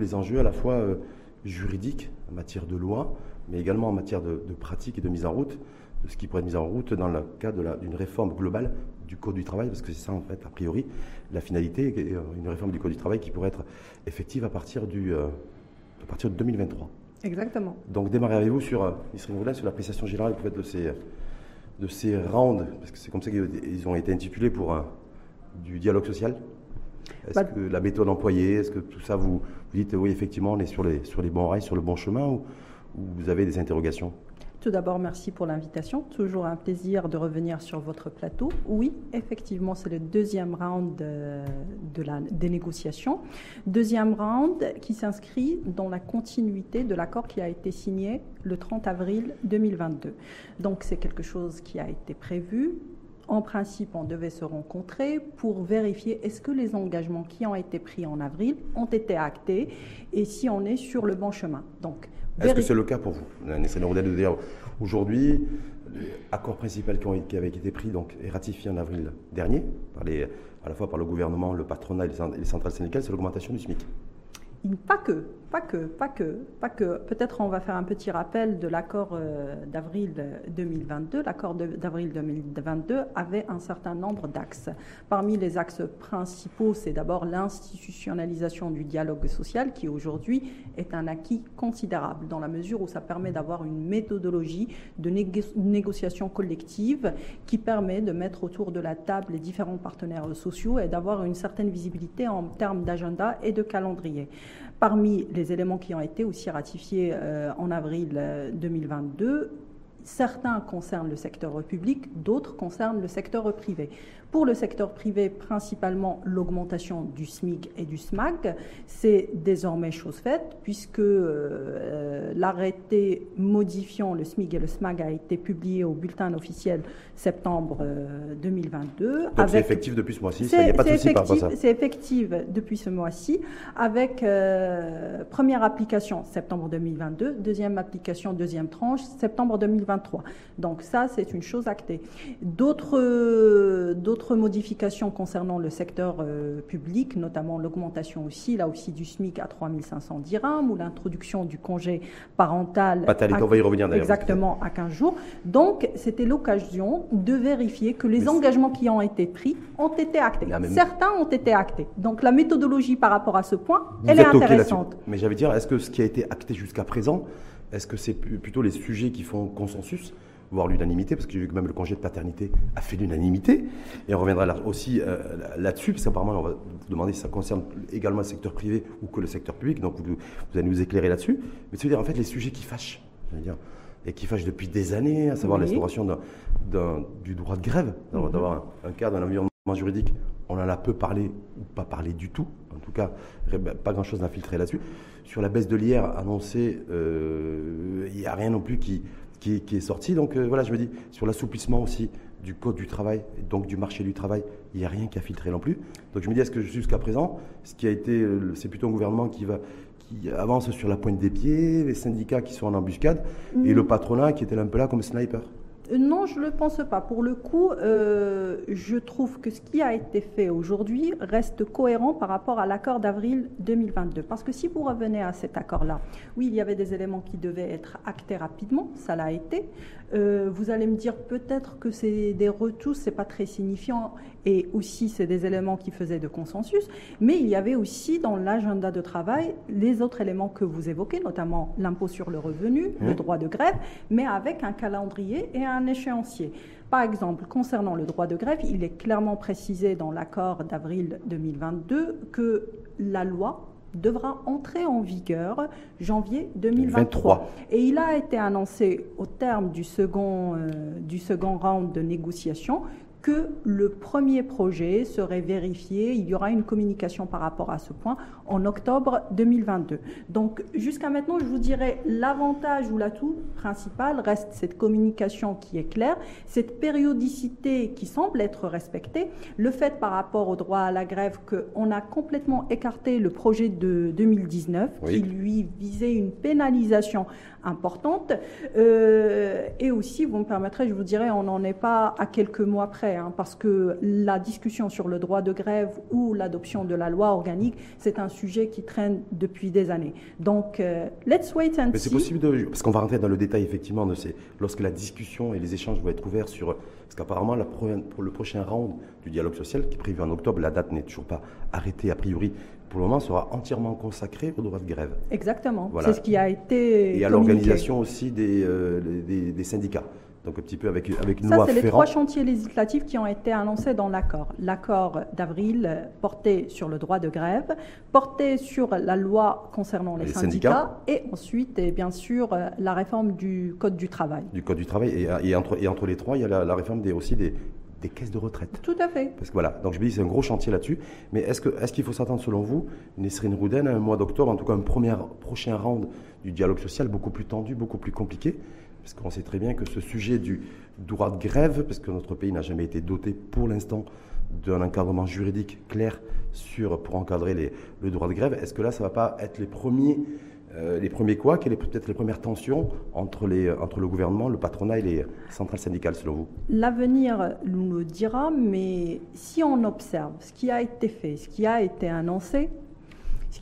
les enjeux à la fois euh, juridiques en matière de loi, mais également en matière de, pratique et de mise en route, de ce qui pourrait être mis en route dans le cadre d'une réforme globale du Code du travail, parce que c'est ça en fait, a priori, la finalité, euh, une réforme du Code du travail qui pourrait être effective à partir, du, euh, à partir de 2023. Exactement. Donc démarrez avec vous sur, sur l'appréciation générale de ces, de ces rounds, parce que c'est comme ça qu'ils ont été intitulés pour du dialogue social est-ce bah, que la méthode employée, est-ce que tout ça, vous, vous, dites oui, effectivement, on est sur les, sur les bons rails, sur le bon chemin, ou, vous avez des interrogations? Tout d'abord, merci pour l'invitation. Toujours un plaisir de revenir sur votre plateau. Oui, effectivement, c'est le deuxième round de, la, des négociations. Deuxième round qui s'inscrit dans la continuité de l'accord qui a été signé le 30 avril 2022. Donc, c'est quelque chose qui a été prévu, en principe, on devait se rencontrer pour vérifier est-ce que les engagements qui ont été pris en avril ont été actés et si on est sur le bon chemin. Donc, est-ce que c'est le cas pour vous, de dire aujourd'hui, l'accord principal qui, avait été pris donc, et ratifié en avril dernier, par les, à la fois par le gouvernement, le patronat et les centrales syndicales, c'est l'augmentation du SMIC? Pas que, pas que, pas que, pas que. Peut-être on va faire un petit rappel de l'accord euh, d'avril 2022. L'accord d'avril 2022 avait un certain nombre d'axes. Parmi les axes principaux, c'est d'abord l'institutionnalisation du dialogue social qui aujourd'hui est un acquis considérable dans la mesure où ça permet d'avoir une méthodologie de négociation collective qui permet de mettre autour de la table les différents partenaires sociaux et d'avoir une certaine visibilité en termes d'agenda et de calendrier. Parmi les éléments qui ont été aussi ratifiés euh, en avril 2022, euh, certains concernent le secteur public, d'autres concernent le secteur privé. Pour le secteur privé, principalement l'augmentation du SMIC et du SMAG, c'est désormais chose faite puisque euh, l'arrêté modifiant le SMIC et le SMAG a été publié au bulletin officiel septembre 2022. Euh, Donc c'est effectif depuis ce mois-ci, il n'y a pas de souci par rapport à ça C'est effectif depuis ce mois-ci avec euh, première application septembre 2022, deuxième application, deuxième tranche, septembre 2023. Donc ça, c'est une chose actée. D'autres modifications concernant le secteur euh, public, notamment l'augmentation aussi, là aussi du SMIC à 3500 dirhams ou l'introduction du congé parental. on va y revenir Exactement, à 15 jours. Donc, c'était l'occasion de vérifier que les engagements qui ont été pris ont été actés. Certains ont été actés. Donc, la méthodologie par rapport à ce point, elle est intéressante. Mais j'avais dire, est-ce que ce qui a été acté jusqu'à présent, est-ce que c'est plutôt les sujets qui font consensus voire l'unanimité, parce que j'ai vu que même le congé de paternité a fait l'unanimité. Et on reviendra là, aussi euh, là-dessus, parce qu'apparemment, on va vous demander si ça concerne également le secteur privé ou que le secteur public. Donc, vous, allez nous éclairer là-dessus. Mais cest à dire, en fait, les sujets qui fâchent, dire, et qui fâchent depuis des années, à savoir l'instauration du droit de grève, mhm. d'avoir un, cadre, un environnement juridique. On en a peu parlé ou pas parlé du tout. En tout cas, pas grand-chose d'infiltré là-dessus. Sur la baisse de l'IR annoncée, euh, il n'y a rien non plus qui qui, est sorti. Donc euh, voilà, je me dis, sur l'assouplissement aussi du code du travail, donc du marché du travail, il n'y a rien qui a filtré non plus. Donc je me dis, est-ce que jusqu'à présent, ce qui a été, euh, c'est plutôt un gouvernement qui va qui avance sur la pointe des pieds, les syndicats qui sont en embuscade, et mhm. le patronat qui était un peu là comme sniper non, je ne le pense pas. Pour le coup, euh, je trouve que ce qui a été fait aujourd'hui reste cohérent par rapport à l'accord d'avril 2022. Parce que si vous revenez à cet accord-là, oui, il y avait des éléments qui devaient être actés rapidement, ça l'a été. Euh, vous allez me dire peut-être que c'est des retouches, c'est pas très signifiant, et aussi c'est des éléments qui faisaient de consensus, mais il y avait aussi dans l'agenda de travail les autres éléments que vous évoquez, notamment l'impôt sur le revenu, le droit de grève, mais avec un calendrier et un échéancier. Par exemple, concernant le droit de grève, il est clairement précisé dans l'accord d'avril 2022 que la loi devra entrer en vigueur janvier 2023. Et il a été annoncé au terme du second, euh, du second round de négociation que le premier projet serait vérifié. Il y aura une communication par rapport à ce point en octobre 2022. Donc jusqu'à maintenant, je vous dirais l'avantage ou l'atout principal reste cette communication qui est claire, cette périodicité qui semble être respectée, le fait par rapport au droit à la grève qu'on a complètement écarté le projet de 2019 qui lui visait une pénalisation importante euh, et aussi, vous me permettrez, je vous dirais, on n'en est pas à quelques mois près hein, parce que la discussion sur le droit de grève ou l'adoption de la loi organique, c'est un sujet qui traîne depuis des années. Donc, euh, let's wait and Mais c'est possible de, parce qu'on va rentrer dans le détail effectivement de ces, lorsque la discussion et les échanges vont être ouverts sur, parce qu'apparemment pour le prochain round du dialogue social qui est prévu en octobre, la date n'est toujours pas arrêtée a priori. Pour le moment, sera entièrement consacré au droit de grève. Exactement. C'est ce qui a été. Et à l'organisation aussi des, euh, des, des syndicats. Donc un petit peu avec, avec une Ça, c'est les trois chantiers législatifs qui ont été annoncés dans l'accord. L'accord d'avril porté sur le droit de grève, porté sur la loi concernant les, syndicats, et ensuite, et bien sûr, la réforme du Code du travail. Du Code du travail. Et, et, entre, et entre, les trois, il y a la, réforme des, aussi des, des, caisses de retraite. Tout à fait. Parce que voilà, donc je me dis, c'est un gros chantier là-dessus. Mais est-ce qu'il est qu'il faut s'attendre, selon vous, Nesrine Rouden, un mois d'octobre, en tout cas un premier, prochain round du dialogue social beaucoup plus tendu, beaucoup plus compliqué? Parce qu'on sait très bien que ce sujet du droit de grève, parce que notre pays n'a jamais été doté pour l'instant d'un encadrement juridique clair sur, pour encadrer les, le droit de grève, est-ce que là, ça ne va pas être les premiers, euh, les premiers quoi, quelles sont peut-être les premières tensions entre, les, entre le gouvernement, le patronat et les centrales syndicales, selon vous? L'avenir nous le dira, mais si on observe ce qui a été fait, ce qui a été annoncé,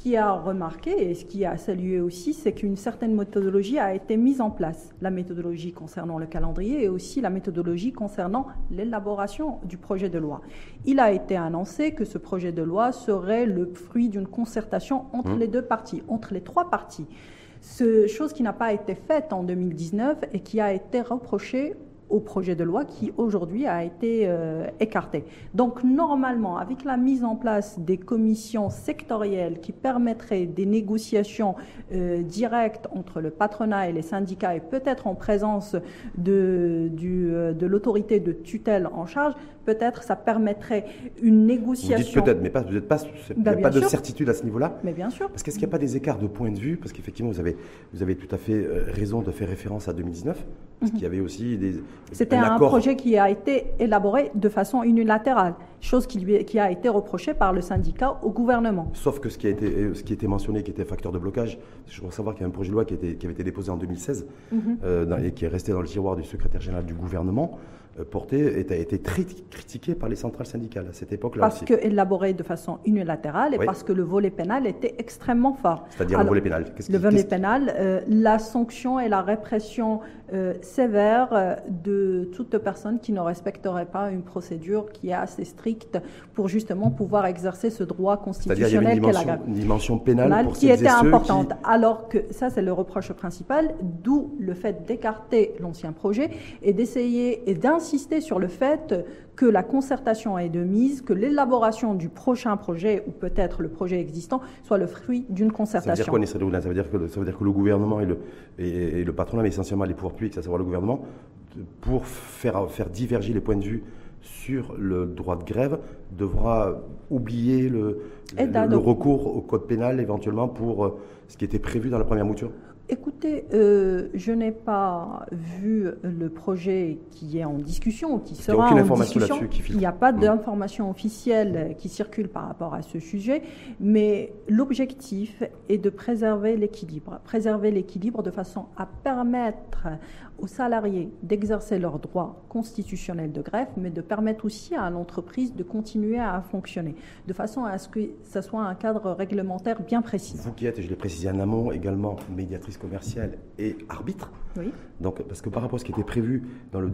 qui a remarqué et ce qui a salué aussi, c'est qu'une certaine méthodologie a été mise en place. La méthodologie concernant le calendrier et aussi la méthodologie concernant l'élaboration du projet de loi. Il a été annoncé que ce projet de loi serait le fruit d'une concertation entre mmh. les deux parties, entre les trois parties. Ce, chose qui n'a pas été faite en 2019 et qui a été reprochée au projet de loi qui aujourd'hui a été euh, écarté. Donc normalement, avec la mise en place des commissions sectorielles qui permettraient des négociations euh, directes entre le patronat et les syndicats et peut-être en présence de, du, euh, de l'autorité de tutelle en charge, peut-être ça permettrait une négociation. Vous dites peut-être, mais pas, vous n'êtes pas, il n'y a ben, pas de certitude à ce niveau-là. Mais bien sûr. Parce qu'est-ce qu'il n'y a pas des écarts de point de vue? Parce qu'effectivement, vous avez, vous avez tout à fait raison de faire référence à 2019, parce mhm. qu'il y avait aussi des, c'était un, projet qui a été élaboré de façon unilatérale, chose qui, lui, qui a été reprochée par le syndicat au gouvernement. Sauf que ce qui a été, euh, ce qui était mentionné, qui était facteur de blocage, je voudrais savoir qu'il y a un projet de loi qui, était, qui avait été déposé en 2016 mhm. euh, et qui est resté dans le tiroir du secrétaire général du gouvernement, euh, porté et a été très critiqué par les centrales syndicales à cette époque-là Parce que élaboré de façon unilatérale et parce que le volet pénal était extrêmement fort. C'est-à-dire le volet pénal Le volet pénal, la sanction et la répression sévère de toute personne qui ne respecterait pas une procédure qui est assez stricte pour justement pouvoir exercer ce droit constitutionnel qu'elle a. Une dimension pénale pour qui était importante. Alors que ça, c'est le reproche principal, d'où le fait d'écarter l'ancien projet et d'essayer et d'insister sur le fait que la concertation est de mise, que l'élaboration du prochain projet, ou peut-être le projet existant, soit le fruit d'une concertation. Ça veut dire quoi, ça veut dire que, ça veut dire que le gouvernement et le, et le patronat, mais essentiellement les pouvoirs publics, à savoir le gouvernement, pour faire, faire diverger les points de vue sur le droit de grève, devra oublier le, le, recours au code pénal éventuellement pour euh, ce qui était prévu dans la première mouture? Écoutez, euh, je n'ai pas vu le projet qui est en discussion, qui sera en discussion. Il n'y a pas d'information officielle qui circule par rapport à ce sujet, mais l'objectif est de préserver l'équilibre, préserver l'équilibre de façon à permettre aux salariés d'exercer leurs droits constitutionnels de greffe, mais de permettre aussi à l'entreprise de continuer à fonctionner, de façon à ce que ce soit un cadre réglementaire bien précis. Vous qui êtes, et je l'ai précisé en amont, également médiatrice commerciale et arbitre. Oui. Donc, parce que par rapport à ce qui était prévu dans le,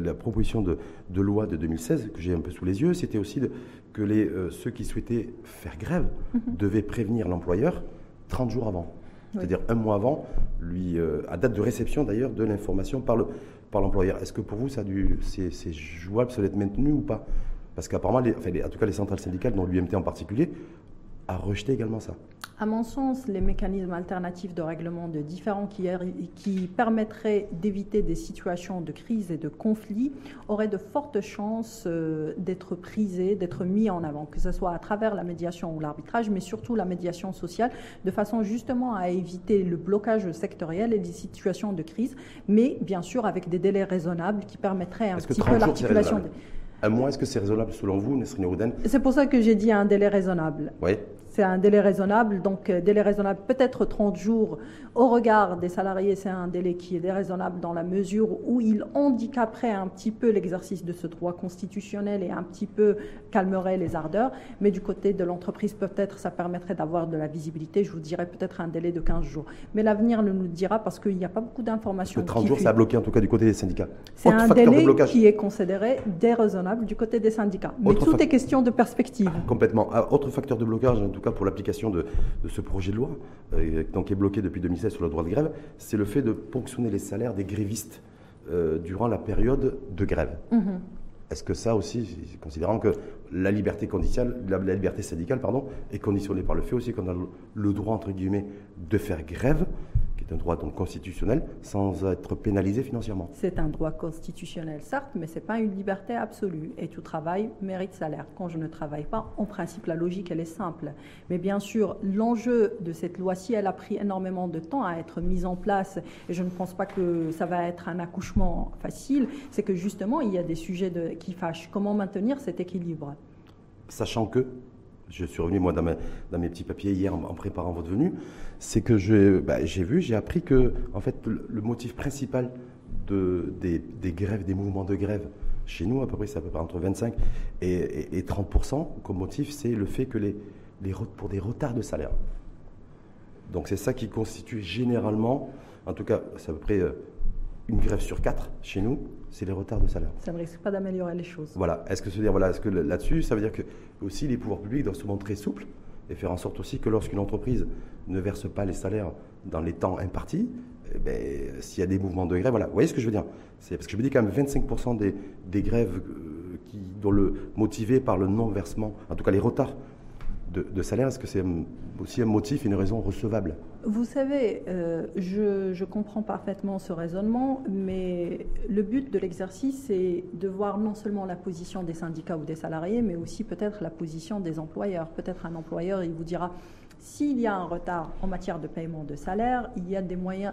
la, proposition de, de, loi de 2016, que j'ai un peu sous les yeux, c'était aussi de, que les, euh, ceux qui souhaitaient faire grève mhm. devaient prévenir l'employeur 30 jours avant c'est-à-dire un mois avant, euh, à date de réception d'ailleurs de l'information par, le, par l'employeur. Est-ce que pour vous, ça c'est, jouable, ça doit être maintenu ou pas? Parce qu'apparemment, en tout cas les centrales syndicales, dont l'UMT en particulier, a rejeté également ça. À mon sens, les mécanismes alternatifs de règlement de différents qui, qui permettraient d'éviter des situations de crise et de conflit auraient de fortes chances euh, d'être prisés, d'être mis en avant, que ce soit à travers la médiation ou l'arbitrage, mais surtout la médiation sociale, de façon justement à éviter le blocage sectoriel et des situations de crise, mais bien sûr avec des délais raisonnables qui permettraient un petit peu l'articulation. Un mois, est-ce que c'est raisonnable selon vous, Nesrine Rouden C'est pour ça que j'ai dit un délai raisonnable. Oui. C'est un délai raisonnable. Donc, euh, délai raisonnable, peut-être 30 jours. Au regard des salariés, c'est un délai qui est déraisonnable dans la mesure où il handicaperait un petit peu l'exercice de ce droit constitutionnel et un petit peu calmerait les ardeurs. Mais du côté de l'entreprise, peut-être, ça permettrait d'avoir de la visibilité. Je vous dirais peut-être un délai de 15 jours. Mais l'avenir nous le dira parce qu'il n'y a pas beaucoup d'informations. 30 jours, ça a bloqué en tout cas du côté des syndicats. C'est un délai qui est considéré déraisonnable du côté des syndicats. Mais tout est question de perspective. Complètement. Ah, autre facteur de blocage, en tout cas pour l'application de, ce projet de loi, euh, donc qui est bloqué depuis 2016 sur le droit de grève, c'est le fait de ponctionner les salaires des grévistes euh, durant la période de grève. Mhm. Est-ce que ça aussi, considérant que la liberté conditionnelle, la, liberté syndicale, pardon, est conditionnée par le fait aussi qu'on a le droit entre guillemets de faire grève, un droit donc constitutionnel sans être pénalisé financièrement. C'est un droit constitutionnel, certes, mais ce n'est pas une liberté absolue. Et tout travail mérite salaire. Quand je ne travaille pas, en principe, la logique, elle est simple. Mais bien sûr, l'enjeu de cette loi-ci, elle a pris énormément de temps à être mise en place. Et je ne pense pas que ça va être un accouchement facile. C'est que justement, il y a des sujets de, qui fâchent. Comment maintenir cet équilibre? Sachant que je suis revenu moi dans, mes petits papiers hier en, préparant votre venue, c'est que bah, j'ai vu, j'ai appris que en fait le, motif principal de, des, grèves, des mouvements de grève chez nous, à peu près, c'est à peu près entre 25 et, 30% comme motif, c'est le fait que les, les, pour des retards de salaire. Donc c'est ça qui constitue généralement, en tout cas, c'est à peu près euh, une grève sur quatre chez nous, c'est les retards de salaire. Ça ne risque pas d'améliorer les choses. Voilà. Est-ce que, dire, voilà, est-ce que là-dessus, ça veut dire que aussi les pouvoirs publics doivent se montrer souples et faire en sorte aussi que lorsqu'une entreprise ne verse pas les salaires dans les temps impartis, eh ben, s'il y a des mouvements de grève, voilà. Vous voyez ce que je veux dire? C'est parce que je me dis quand même 25% des, grèves euh, qui, dont le motivé par le non-versement, en tout cas les retards de, salaire, est-ce que c'est aussi un motif, une raison recevable? Vous savez, euh, je, comprends parfaitement ce raisonnement, mais le but de l'exercice, c'est de voir non seulement la position des syndicats ou des salariés, mais aussi peut-être la position des employeurs. Peut-être un employeur, il vous dira, s'il y a un retard en matière de paiement de salaire, il y a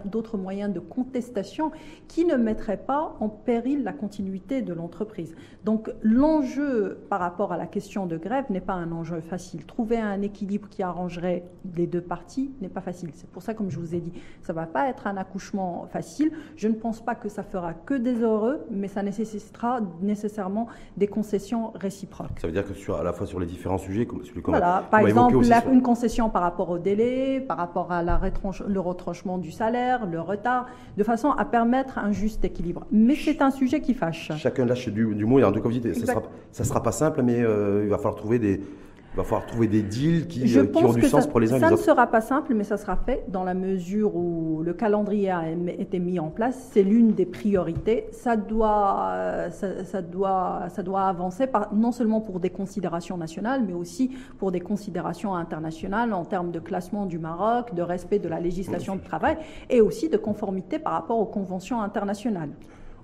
d'autres moyens de contestation qui ne mettraient pas en péril la continuité de l'entreprise. Donc l'enjeu par rapport à la question de grève n'est pas un enjeu facile. Trouver un équilibre qui arrangerait les deux parties n'est pas facile. C'est pour ça, comme je vous ai dit, ça ne va pas être un accouchement facile. Je ne pense pas que ça fera que des heureux, mais ça nécessitera nécessairement des concessions réciproques. Ça veut dire que sur, à la fois sur les différents sujets, comme celui qu'on voilà, par exemple, une concession par rapport au délai, par rapport à la le retranchement du salaire, le retard, de façon à permettre un juste équilibre. Mais c'est un sujet qui fâche. Chacun lâche du, du mot et en cas, ça ne sera, pas simple, mais euh, il va falloir trouver des, va falloir trouver des deals qui, euh, ont du sens pour les uns et les autres. Ça ne sera pas simple, mais ça sera fait dans la mesure où le calendrier a été mis en place. C'est l'une des priorités. Ça doit, euh, ça, doit, ça doit avancer, non seulement pour des considérations nationales, mais aussi pour des considérations internationales en termes de classement du Maroc, de respect de la législation de travail et aussi de conformité par rapport aux conventions internationales.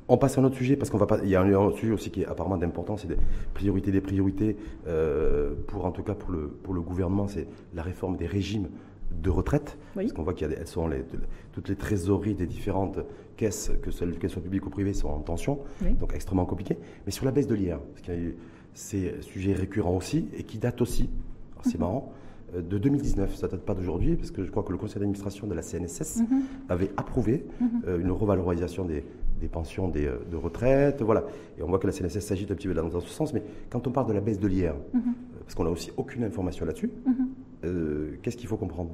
On passe à un autre sujet parce qu'on va pas. Il y a un autre sujet aussi qui est apparemment d'importance, c'est des priorités des priorités euh, pour en tout cas pour le pour le gouvernement, c'est la réforme des régimes de retraite. Parce qu'on voit qu'il y a sont les, toutes les trésoreries des différentes caisses, que ce qu'elles soient publiques ou privées, sont en tension, donc extrêmement compliqué. Mais sur la baisse de l'IR, parce qu'il y a eu ces sujets récurrents aussi et qui datent aussi. C'est mhm. marrant euh, de 2019, ça date pas d'aujourd'hui, parce que je crois que le conseil d'administration de la CNSS mhm. avait approuvé mhm. euh, une revalorisation des, des pensions des, euh, de retraite, voilà. Et on voit que la CNSS s'agit un petit peu dans, ce sens, mais quand on parle de la baisse de l'IR, mhm. euh, parce qu'on n'a aussi aucune information là-dessus, mhm. euh, qu'est-ce qu'il faut comprendre?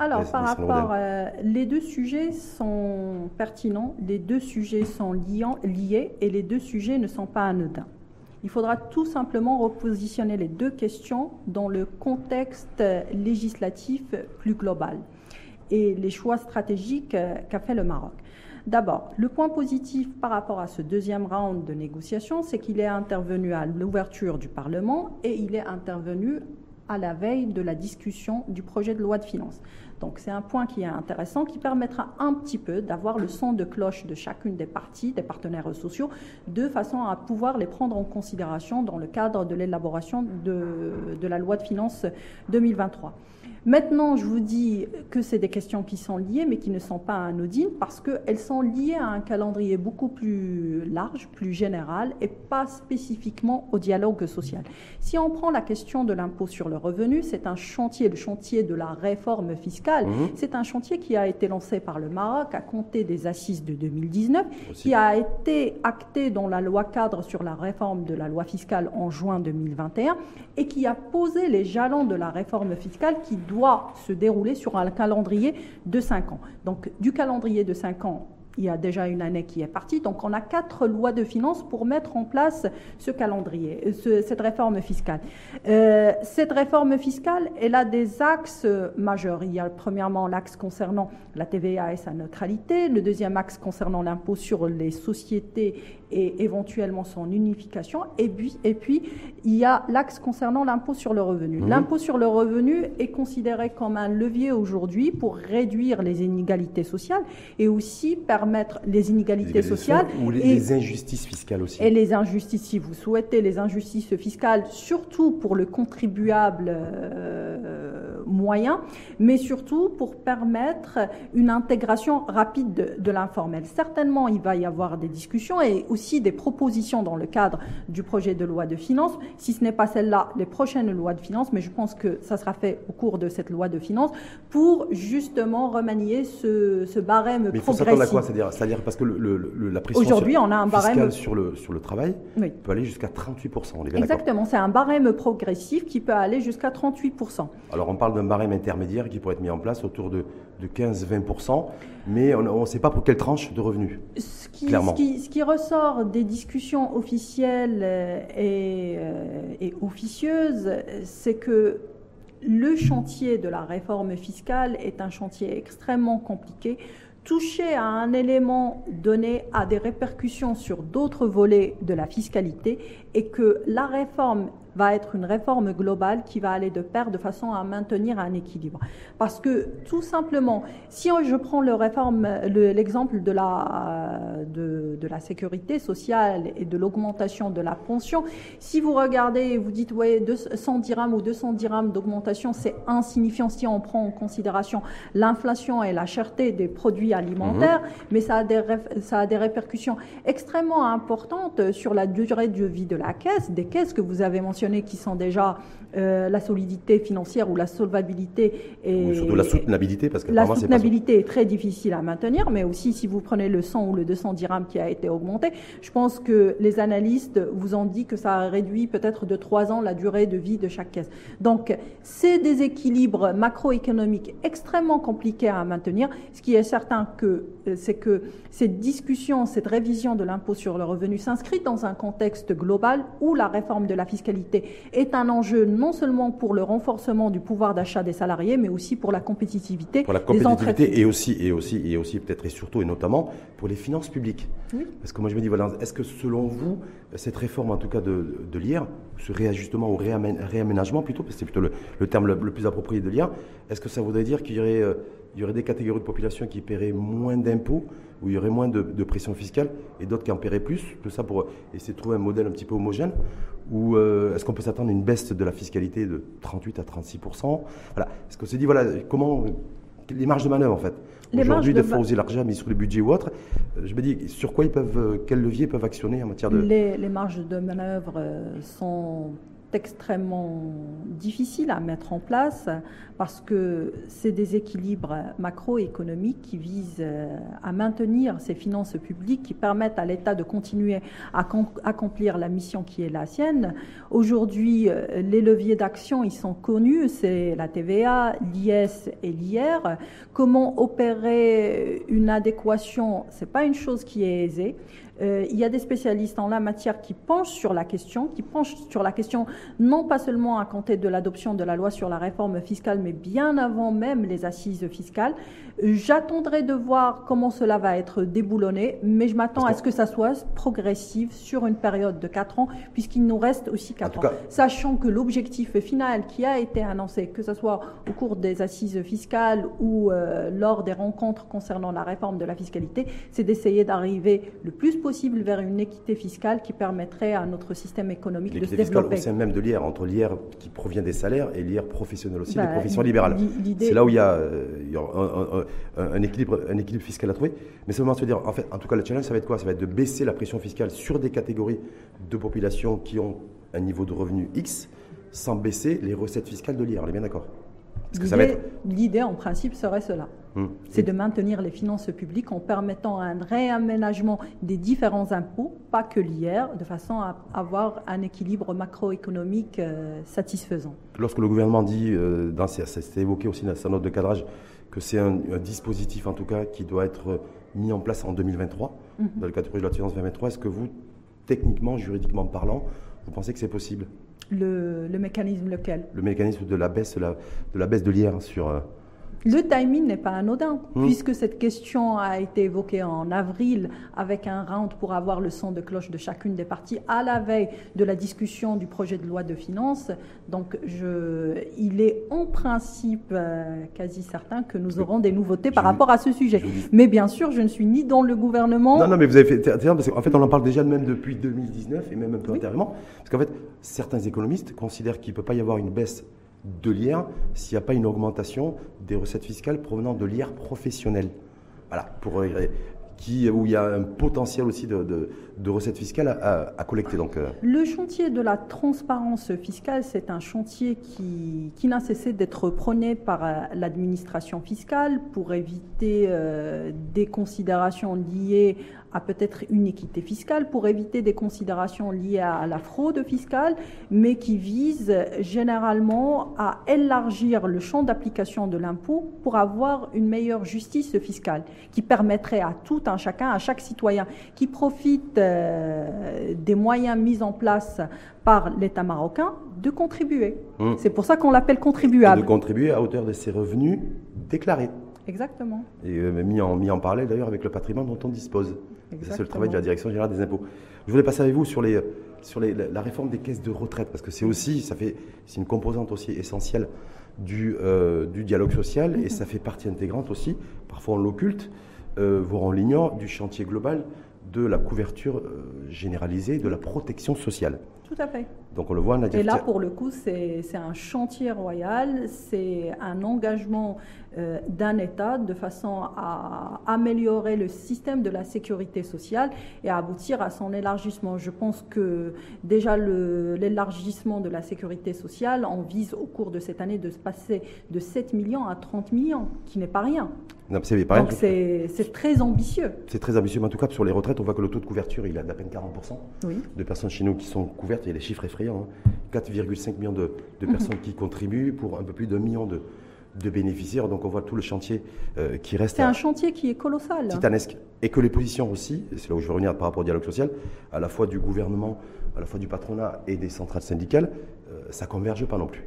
Alors, par rapport, les deux sujets sont pertinents, les deux sujets sont liés et les deux sujets ne sont pas anodins. Il faudra tout simplement repositionner les deux questions dans le contexte législatif plus global et les choix stratégiques qu'a fait le Maroc. D'abord, le point positif par rapport à ce deuxième round de négociation, c'est qu'il est intervenu à l'ouverture du Parlement et il est intervenu à la veille de la discussion du projet de loi de finances. Donc c'est un point qui est intéressant, qui permettra un petit peu d'avoir le son de cloche de chacune des parties, des partenaires sociaux, de façon à pouvoir les prendre en considération dans le cadre de l'élaboration de, de la loi de finances 2023. Maintenant, je vous dis que c'est des questions qui sont liées, mais qui ne sont pas anodines, parce qu'elles sont liées à un calendrier beaucoup plus large, plus général, et pas spécifiquement au dialogue social. Si on prend la question de l'impôt sur le revenu, c'est un chantier, le chantier de la réforme fiscale, mmh. c'est un chantier qui a été lancé par le Maroc à compter des assises de 2019, qui a été acté dans la loi cadre sur la réforme de la loi fiscale en juin 2021, et qui a posé les jalons de la réforme fiscale qui doit se dérouler sur un calendrier de 5 ans. Donc du calendrier de 5 ans, il y a déjà une année qui est partie. Donc on a quatre lois de finances pour mettre en place ce calendrier, cette réforme fiscale. Euh, cette réforme fiscale, elle a des axes majeurs. Il y a premièrement l'axe concernant la TVA et sa neutralité, le deuxième axe concernant l'impôt sur les sociétés et éventuellement son unification. Et puis, et puis il y a l'axe concernant l'impôt sur le revenu. Mmh. L'impôt sur le revenu est considéré comme un levier aujourd'hui pour réduire les inégalités sociales et aussi permettre les inégalités sociales. Ou les, injustices fiscales aussi. Et les injustices, si vous souhaitez, les injustices fiscales, surtout pour le contribuable euh, moyen, mais surtout pour permettre une intégration rapide de, de l'informel. Certainement, il va y avoir des discussions et aussi aussi des propositions dans le cadre du projet de loi de finances. Si ce n'est pas celle-là, les prochaines lois de finances, mais je pense que ça sera fait au cours de cette loi de finances pour justement remanier ce, ce barème mais il faut s'attendre à quoi C'est-à-dire parce que le, la pression Aujourd'hui, on a un barème sur le, sur le travail peut aller jusqu'à 38%. On est Exactement, c'est un barème progressif qui peut aller jusqu'à 38%. Alors on parle d'un barème intermédiaire qui pourrait être mis en place autour de, de 15-20%, mais on ne sait pas pour quelle tranche de revenus. Ce qui, clairement. Ce qui, ce qui ressort des discussions officielles euh, euh, et, officieuses, c'est que le chantier de la réforme fiscale est un chantier extrêmement compliqué. Toucher à un élément donné a des répercussions sur d'autres volets de la fiscalité et que la réforme va être une réforme globale qui va aller de pair de façon à maintenir un équilibre. Parce que tout simplement, si je prends le réforme, l'exemple de la, de, de, la sécurité sociale et de l'augmentation de la pension, si vous regardez et vous dites, ouais, 100 dirhams ou 200 dirhams d'augmentation, c'est insignifiant si on prend en considération l'inflation et la cherté des produits alimentaires, mhm. mais ça a, des, ça a des répercussions extrêmement importantes sur la durée de vie de la caisse, des caisses que vous avez mentionnées qui sont déjà euh, la solidité financière ou la solvabilité. Et, surtout la soutenabilité, parce que la soutenabilité est, très difficile à maintenir, mais aussi si vous prenez le 100 ou le 200 dirhams qui a été augmenté, je pense que les analystes vous ont dit que ça a réduit peut-être de 3 ans la durée de vie de chaque caisse. Donc, c'est des équilibres macroéconomiques extrêmement compliqués à maintenir. Ce qui est certain que euh, c'est que cette discussion, cette révision de l'impôt sur le revenu s'inscrit dans un contexte global où la réforme de la fiscalité est un enjeu non seulement pour le renforcement du pouvoir d'achat des salariés, mais aussi pour la compétitivité, pour la compétitivité et aussi et aussi et aussi peut-être et surtout et notamment pour les finances publiques. Parce que moi je me dis voilà, est-ce que selon vous cette réforme en tout cas de, de l'IR, ce réajustement ou réaménagement plutôt, parce que c'est plutôt le, terme le, plus approprié de l'IR, est-ce que ça voudrait dire qu'il y aurait euh, il y aurait des catégories de population qui paieraient moins d'impôts, où il y aurait moins de, pression fiscale, et d'autres qui en paieraient plus, tout ça pour essayer de trouver un modèle un petit peu homogène, ou euh, est-ce qu'on peut s'attendre à une baisse de la fiscalité de 38 à 36 Voilà. Est-ce qu'on s'est dit, voilà, comment, les marges de manœuvre en fait? Aujourd'hui, de fois l'argent mis sur le budget ou autre, euh, je me dis, sur quoi ils peuvent, euh, quels leviers peuvent actionner en matière de... Les, les marges de manœuvre sont extrêmement difficile à mettre en place parce que c'est des équilibres macroéconomiques qui visent euh, à maintenir ces finances publiques qui permettent à l'État de continuer à accomplir la mission qui est la sienne. Aujourd'hui, euh, les leviers d'action, ils sont connus, c'est la TVA, l'IS et l'IR. Comment opérer une adéquation, c'est pas une chose qui est aisée. Euh, il y a des spécialistes en la matière qui penchent sur la question, qui penchent sur la question non pas seulement à compter de l'adoption de la loi sur la réforme fiscale, mais bien avant même les assises fiscales. J'attendrai de voir comment cela va être déboulonné, mais je m'attends à ce que ça soit progressif sur une période de 4 ans, puisqu'il nous reste aussi 4 ans. Sachant que l'objectif final qui a été annoncé, que ce soit au cours des assises fiscales ou euh, lors des rencontres concernant la réforme de la fiscalité, c'est d'essayer d'arriver le plus possible vers une équité fiscale qui permettrait à notre système économique de se développer. C'est même de l'IR, entre l'IR qui provient des salaires et l'IR professionnel aussi, des bah, professions libérales. C'est là où il y a, euh, un, équilibre, un équilibre fiscal à trouver. Mais seulement se dire, en fait, en tout cas, le challenge, ça va être quoi? Ça va être de baisser la pression fiscale sur des catégories de population qui ont un niveau de revenu X, sans baisser les recettes fiscales de l'IR. On est bien d'accord? L'idée, en principe, serait cela. Hum. C'est de maintenir les finances publiques en permettant un réaménagement des différents impôts, pas que l'IR, de façon à avoir un équilibre macroéconomique euh, satisfaisant. Lorsque le gouvernement dit, euh, c'était évoqué aussi dans sa note de cadrage, que c'est un, dispositif en tout cas qui doit être mis en place en 2023, mhm. dans le cadre de la finance 2023, est-ce que vous, techniquement, juridiquement parlant, vous pensez que c'est possible? Le, mécanisme lequel Le mécanisme de la baisse, de la baisse de l'IR sur, euh, le timing n'est pas anodin, hmm. puisque cette question a été évoquée en avril avec un round pour avoir le son de cloche de chacune des parties à la veille de la discussion du projet de loi de finances. Donc, je, il est en principe euh, quasi certain que nous aurons des nouveautés par rapport à ce sujet. Mais bien sûr, je ne suis ni dans le gouvernement. Non, non, mais vous avez fait. Parce qu'en fait, on en parle déjà même depuis 2019 et même un peu antérieurement. Parce qu'en fait, certains économistes considèrent qu'il ne peut pas y avoir une baisse de l'IR s'il n'y a pas une augmentation des recettes fiscales provenant de l'IR professionnel. Voilà, pour, euh, qui, où il y a un potentiel aussi de, recettes fiscales à, collecter. Donc, euh. Le chantier de la transparence fiscale, c'est un chantier qui, qui n'a cessé d'être prôné par euh, l'administration fiscale pour éviter des considérations liées à peut-être une équité fiscale pour éviter des considérations liées à la fraude fiscale, mais qui vise généralement à élargir le champ d'application de l'impôt pour avoir une meilleure justice fiscale qui permettrait à tout un chacun, à chaque citoyen qui profite euh, des moyens mis en place par l'État marocain de contribuer. Mmh. C'est pour ça qu'on l'appelle contribuable. de contribuer à hauteur de ses revenus déclarés. Exactement. Et euh, mis, en, mis en parallèle d'ailleurs avec le patrimoine dont on dispose. C'est le travail de la Direction générale des impôts. Je voulais passer avec vous sur, les, sur les, la réforme des caisses de retraite, parce que c'est aussi, ça fait, c'est une composante aussi essentielle du, euh, du dialogue social, et ça fait partie intégrante aussi, parfois on l'occulte, euh, voire on l'ignore, du chantier global de la couverture euh, généralisée de la protection sociale. Tout à fait. Donc on le voit, Nadia. Et là, pour le coup, c'est un chantier royal, c'est un engagement euh, d'un État de façon à améliorer le système de la sécurité sociale et à aboutir à son élargissement. Je pense que déjà l'élargissement de la sécurité sociale, on vise au cours de cette année de se passer de 7 millions à 30 millions, qui n'est pas rien. Donc c'est très ambitieux. C'est très ambitieux, mais en tout cas sur les retraites, on voit que le taux de couverture, il est d'à peine 40% de personnes chez nous qui sont couvertes, il y a des chiffres effrayants, 4,5 hein. millions de, mhm. personnes qui contribuent pour un peu plus d'un million de, bénéficiaires, donc on voit tout le chantier euh, qui reste. C'est un chantier qui est colossal. Titanesque. Et que les positions aussi, c'est là où je veux revenir par rapport au dialogue social, à la fois du gouvernement, à la fois du patronat et des centrales syndicales, euh, ça ne converge pas non plus.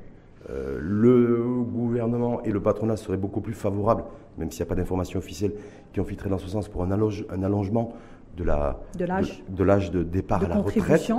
Euh, le gouvernement et le patronat seraient beaucoup plus favorables, même s'il n'y a pas d'informations officielles qui ont filtré dans ce sens, pour un, un allongement de l'âge de, de, départ à la retraite.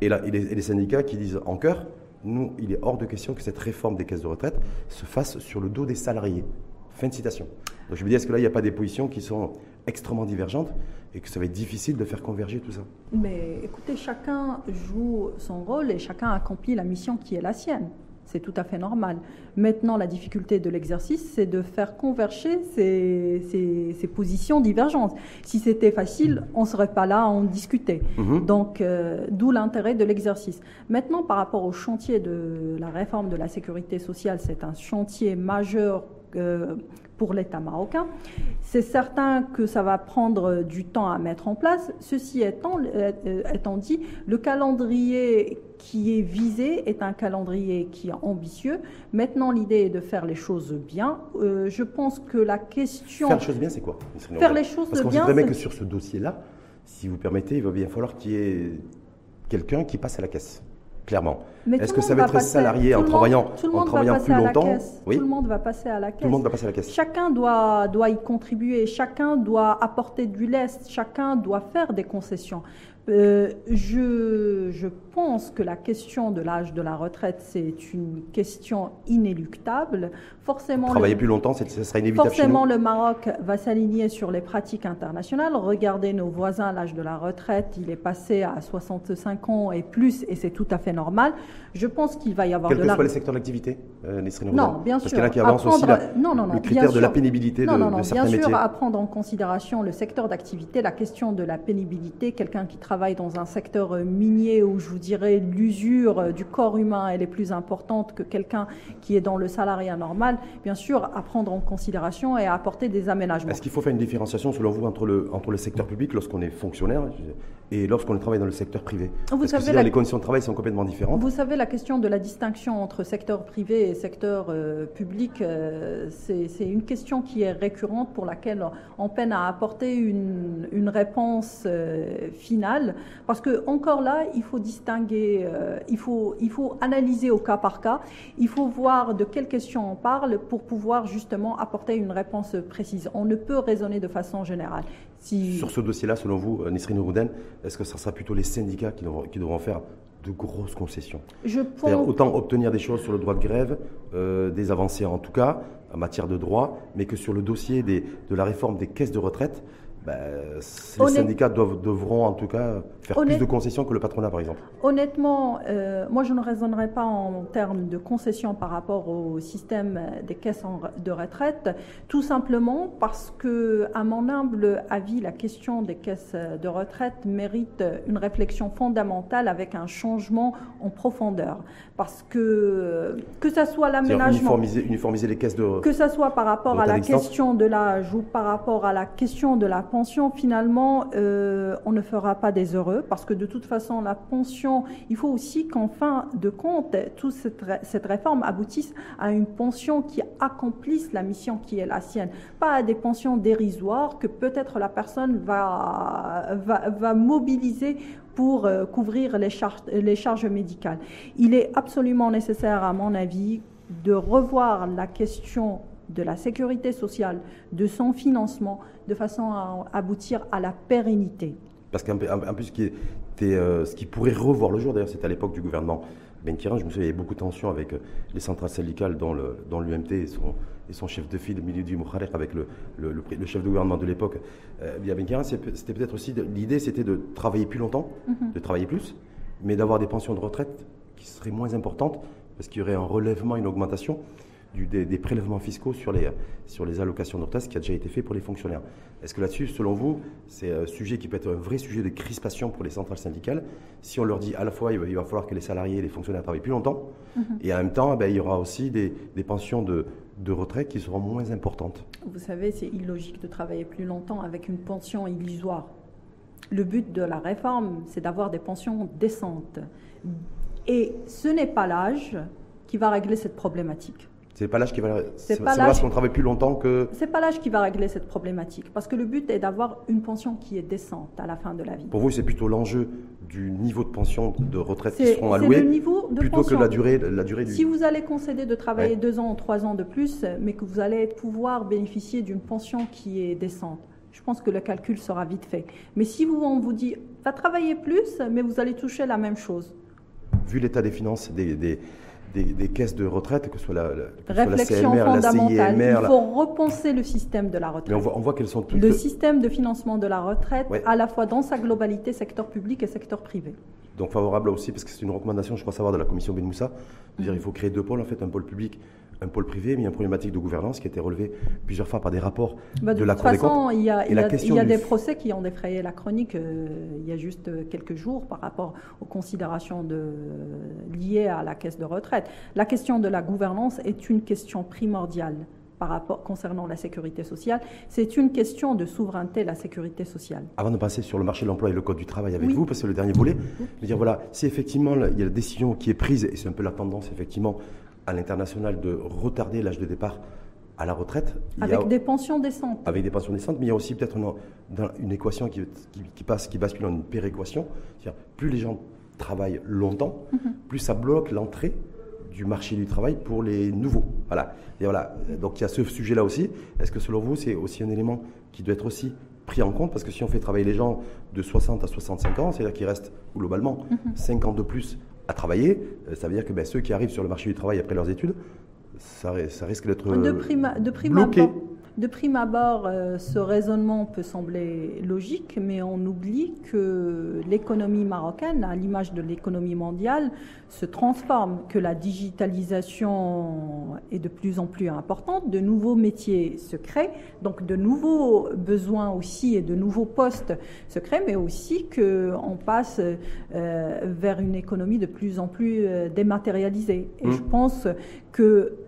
Et, là, les, les, syndicats qui disent en cœur, nous, il est hors de question que cette réforme des caisses de retraite se fasse sur le dos des salariés. Fin de citation. Donc je me dis, est-ce que là, il n'y a pas des positions qui sont extrêmement divergentes et que ça va être difficile de faire converger tout ça? Mais écoutez, chacun joue son rôle et chacun accomplit la mission qui est la sienne. C'est tout à fait normal. Maintenant, la difficulté de l'exercice, c'est de faire converger ces, positions divergentes. Si c'était facile, on ne serait pas là à en discuter. Mhm. Donc, euh, d'où l'intérêt de l'exercice. Maintenant, par rapport au chantier de la réforme de la sécurité sociale, c'est un chantier majeur. Euh, pour l'État marocain. C'est certain que ça va prendre du temps à mettre en place. Ceci étant, euh, étant dit, le calendrier qui est visé est un calendrier qui est ambitieux. Maintenant, l'idée est de faire les choses bien. Euh, je pense que la question... Faire les choses bien, c'est quoi Faire les choses Parce bien... Parce qu'on que sur ce dossier-là, si vous permettez, il va bien falloir qu'il y ait quelqu'un qui passe à la caisse. clairement. Est-ce que ça va être salarié en travaillant, en travaillant plus longtemps oui. Tout le monde va passer à la caisse. Tout le monde va passer à la caisse. Chacun doit, doit y contribuer, chacun doit apporter du lest, chacun doit faire des concessions. Euh, je, je, pense que la question de l'âge de la retraite, c'est une question inéluctable. Forcément, Travailler plus longtemps, ce sera inévitable. Forcément, le Maroc va s'aligner sur les pratiques internationales. Regardez nos voisins, l'âge de la retraite, il est passé à 65 ans et plus, et c'est tout à fait normal. Je pense qu'il va y avoir Quel de que soit les secteurs d'activité, euh, Non, bien sûr. Parce qu'il y en a qui avancent aussi non, non, non, le critère de la pénibilité non, de, non, non, de certains bien métiers. sûr, à prendre en considération le secteur d'activité, la question de la pénibilité. Quelqu'un qui travaille dans un secteur euh, minier où je vous dirais l'usure euh, du corps humain elle est plus importante que quelqu'un qui est dans le salariat normal, bien sûr à prendre en considération et à apporter des aménagements. Est-ce qu'il faut faire une différenciation selon vous entre le, entre le secteur public lorsqu'on est fonctionnaire? Et lorsqu'on travaille dans le secteur privé vous Parce savez, que la... les conditions de travail sont complètement différentes. Vous savez, la question de la distinction entre secteur privé et secteur euh, public, euh, c'est une question qui est récurrente pour laquelle on peine à apporter une, une réponse euh, finale. Parce que, encore là, il faut distinguer, il, faut, il faut analyser au cas par cas, il faut voir de quelles questions on parle pour pouvoir justement apporter une réponse précise. On ne peut raisonner de façon générale. Si... Sur ce dossier-là, selon vous, Nisrine Rouden, est-ce que ce sera plutôt les syndicats qui devront, qui devront faire de grosses concessions Je pense... Autant obtenir des choses sur le droit de grève, euh, des avancées en tout cas, en matière de droit, mais que sur le dossier des, de la réforme des caisses de retraite, ben, les syndicats doivent, devront en tout cas faire plus de concessions que le patronat, par exemple. Honnêtement, euh, moi je ne raisonnerai pas en termes de concessions par rapport au système des caisses de retraite, tout simplement parce que, à mon humble avis, la question des caisses de retraite mérite une réflexion fondamentale avec un changement en profondeur. Parce que, que ce soit l'aménagement. Uniformiser, uniformiser, les caisses de Que ce soit par rapport à la question de l'âge ou par rapport à la question de la pension, finalement, euh, on ne fera pas des heureux parce que de toute façon, la pension, il faut aussi qu'en fin de compte, toute cette, cette, réforme aboutisse à une pension qui accomplisse la mission qui est la sienne, pas à des pensions dérisoires que peut-être la personne va, va, va mobiliser pour euh, couvrir les charges, les charges médicales. Il est absolument nécessaire, à mon avis, de revoir la question de la sécurité sociale, de son financement, de façon à aboutir à la pérennité. Parce qu'en plus, ce qui, était, euh, ce qui pourrait revoir le jour, d'ailleurs, c'était à l'époque du gouvernement Benkiran, je me souviens, il y avait beaucoup de tensions avec les centrales syndicales dans l'UMT et son, et son chef de file, Milidi Moukharek, avec le, le, le, le, chef de gouvernement de l'époque, euh. C'était peut-être aussi, l'idée c'était de travailler plus longtemps, mm -hmm. de travailler plus, mais d'avoir des pensions de retraite qui seraient moins importantes, parce qu'il y aurait un relèvement, une augmentation du, des, des, prélèvements fiscaux sur les, sur les allocations de retraite, ce qui a déjà été fait pour les fonctionnaires. Est-ce que là-dessus, selon vous, c'est un sujet qui peut être un vrai sujet de crispation pour les centrales syndicales? Si on leur dit à la fois il va, il va falloir que les salariés et les fonctionnaires travaillent plus longtemps, mm -hmm. et en même temps, ben, il y aura aussi des, des pensions de, de retraite qui seront moins importantes. Vous savez, c'est illogique de travailler plus longtemps avec une pension illusoire. Le but de la réforme, c'est d'avoir des pensions décentes. Et ce n'est pas l'âge qui va régler cette problématique. C'est pas l'âge qui va. C'est pas qu'on travaille plus longtemps que. C'est pas l'âge qui va régler cette problématique, parce que le but est d'avoir une pension qui est décente à la fin de la vie. Pour vous, c'est plutôt l'enjeu du niveau de pension de retraite qui seront alloués, le niveau de plutôt pension. que la durée, la durée du. Si vous allez concéder de travailler ouais. deux ans ou trois ans de plus, mais que vous allez pouvoir bénéficier d'une pension qui est décente, je pense que le calcul sera vite fait. Mais si vous, on vous dit, va travailler plus, mais vous allez toucher la même chose. Vu l'état des finances des, des des, des, caisses de retraite, que ce soit la, Réflexion soit la CMR, fondamentale. la CIMR. Il faut repenser le système de la retraite. Mais on voit, on voit qu'elles sont toutes... Le système de financement de la retraite, ouais. à la fois dans sa globalité, secteur public et secteur privé. Donc favorable aussi, parce que c'est une recommandation, je crois savoir, de la commission Ben Moussa, de dire il faut créer deux pôles, en fait, un pôle public un pôle privé, mais il y a une problématique de gouvernance qui a été relevée plusieurs fois par des rapports bah, de, de la Cour des comptes. Il y a, il y a, il y a des procès qui ont défrayé la chronique euh, il y a juste quelques jours par rapport aux considérations de, liées à la caisse de retraite. La question de la gouvernance est une question primordiale par rapport concernant la sécurité sociale, c'est une question de souveraineté, la sécurité sociale. Avant de passer sur le marché de l'emploi et le code du travail avec oui. vous, parce que le dernier volet, de dire voilà, si effectivement il y a la décision qui est prise, et c'est un peu la tendance effectivement à l'international de retarder l'âge de départ à la retraite. Avec a, des pensions décentes. Avec des pensions décentes, mais il y a aussi peut-être une, une, équation qui, qui, qui, passe, qui bascule en une péréquation. C'est-à-dire, plus les gens travaillent longtemps, mhm. plus ça bloque l'entrée du marché du travail pour les nouveaux. Voilà. Et voilà. Donc il y a ce sujet-là aussi. Est-ce que selon vous, c'est aussi un élément qui doit être aussi pris en compte? Parce que si on fait travailler les gens de 60 à 65 ans, c'est-à-dire qu'ils restent globalement 5 mhm. ans de plus à travailler, euh, ça veut dire que ben, ceux qui arrivent sur le marché du travail après leurs études, ça, risque d'être de prime, de bloqué. De prime abord, euh, ce raisonnement peut sembler logique, mais on oublie que l'économie marocaine, à l'image de l'économie mondiale, se transforme, que la digitalisation est de plus en plus importante, de nouveaux métiers se créent, donc de nouveaux besoins aussi et de nouveaux postes se créent, mais aussi qu'on passe euh, vers une économie de plus en plus euh, dématérialisée. Et mmh. je pense que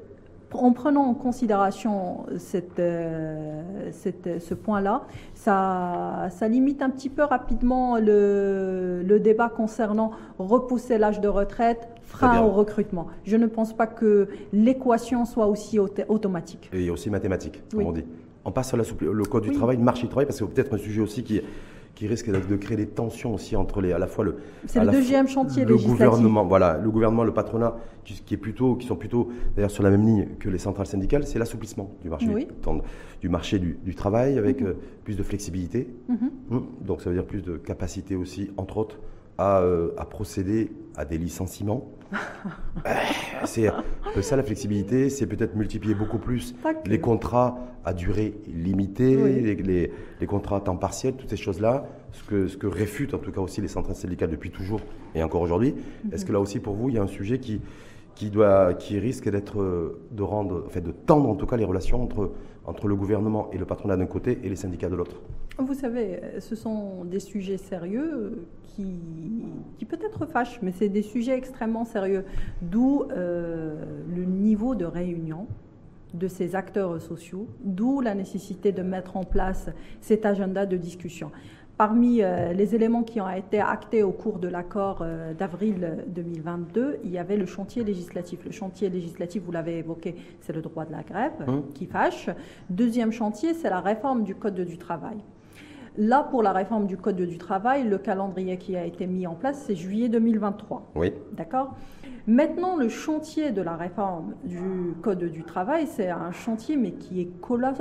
en prenant en considération cette, euh, ce point-là, ça, ça, limite un petit peu rapidement le, le débat concernant repousser l'âge de retraite, frein au recrutement. Je ne pense pas que l'équation soit aussi automatique. Et aussi mathématique, comme on dit. On passe sur le code du travail, le marché du travail, parce que c'est peut-être un sujet aussi qui, qui risque de créer des tensions aussi entre les, à la fois le. C'est le deuxième chantier le gouvernement, voilà, le gouvernement, le patronat, qui, est plutôt, qui sont plutôt d'ailleurs sur la même ligne que les centrales syndicales, c'est l'assouplissement du marché, du marché du, travail avec mhm. euh, plus de flexibilité. Mhm. Hum, donc ça veut dire plus de capacité aussi, entre autres, à, euh, à procéder à des licenciements. c'est ça la flexibilité, c'est peut-être multiplier beaucoup plus les contrats à durée limitée, les, les, contrats à temps partiel, toutes ces choses-là, ce que, ce que réfutent en tout cas aussi les centrales syndicales depuis toujours et encore aujourd'hui. Mhm. Est-ce que là aussi pour vous, il y a un sujet qui, qui, doit, qui risque d'être, de rendre, en fait, de tendre en tout cas les relations entre, entre le gouvernement et le patronat d'un côté et les syndicats de l'autre? Vous savez, ce sont des sujets sérieux qui, qui peut-être fâchent, mais c'est des sujets extrêmement sérieux. D'où euh, le niveau de réunion de ces acteurs sociaux, d'où la nécessité de mettre en place cet agenda de discussion. Parmi euh, les éléments qui ont été actés au cours de l'accord euh, d'avril 2022, il y avait le chantier législatif. Le chantier législatif, vous l'avez évoqué, c'est le droit de la grève mmh. qui fâche. Deuxième chantier, c'est la réforme du Code du travail. Là, pour la réforme du Code du travail, le calendrier qui a été mis en place, c'est juillet 2023. Oui. D'accord? Maintenant, le chantier de la réforme du Code du travail, c'est un chantier, mais qui est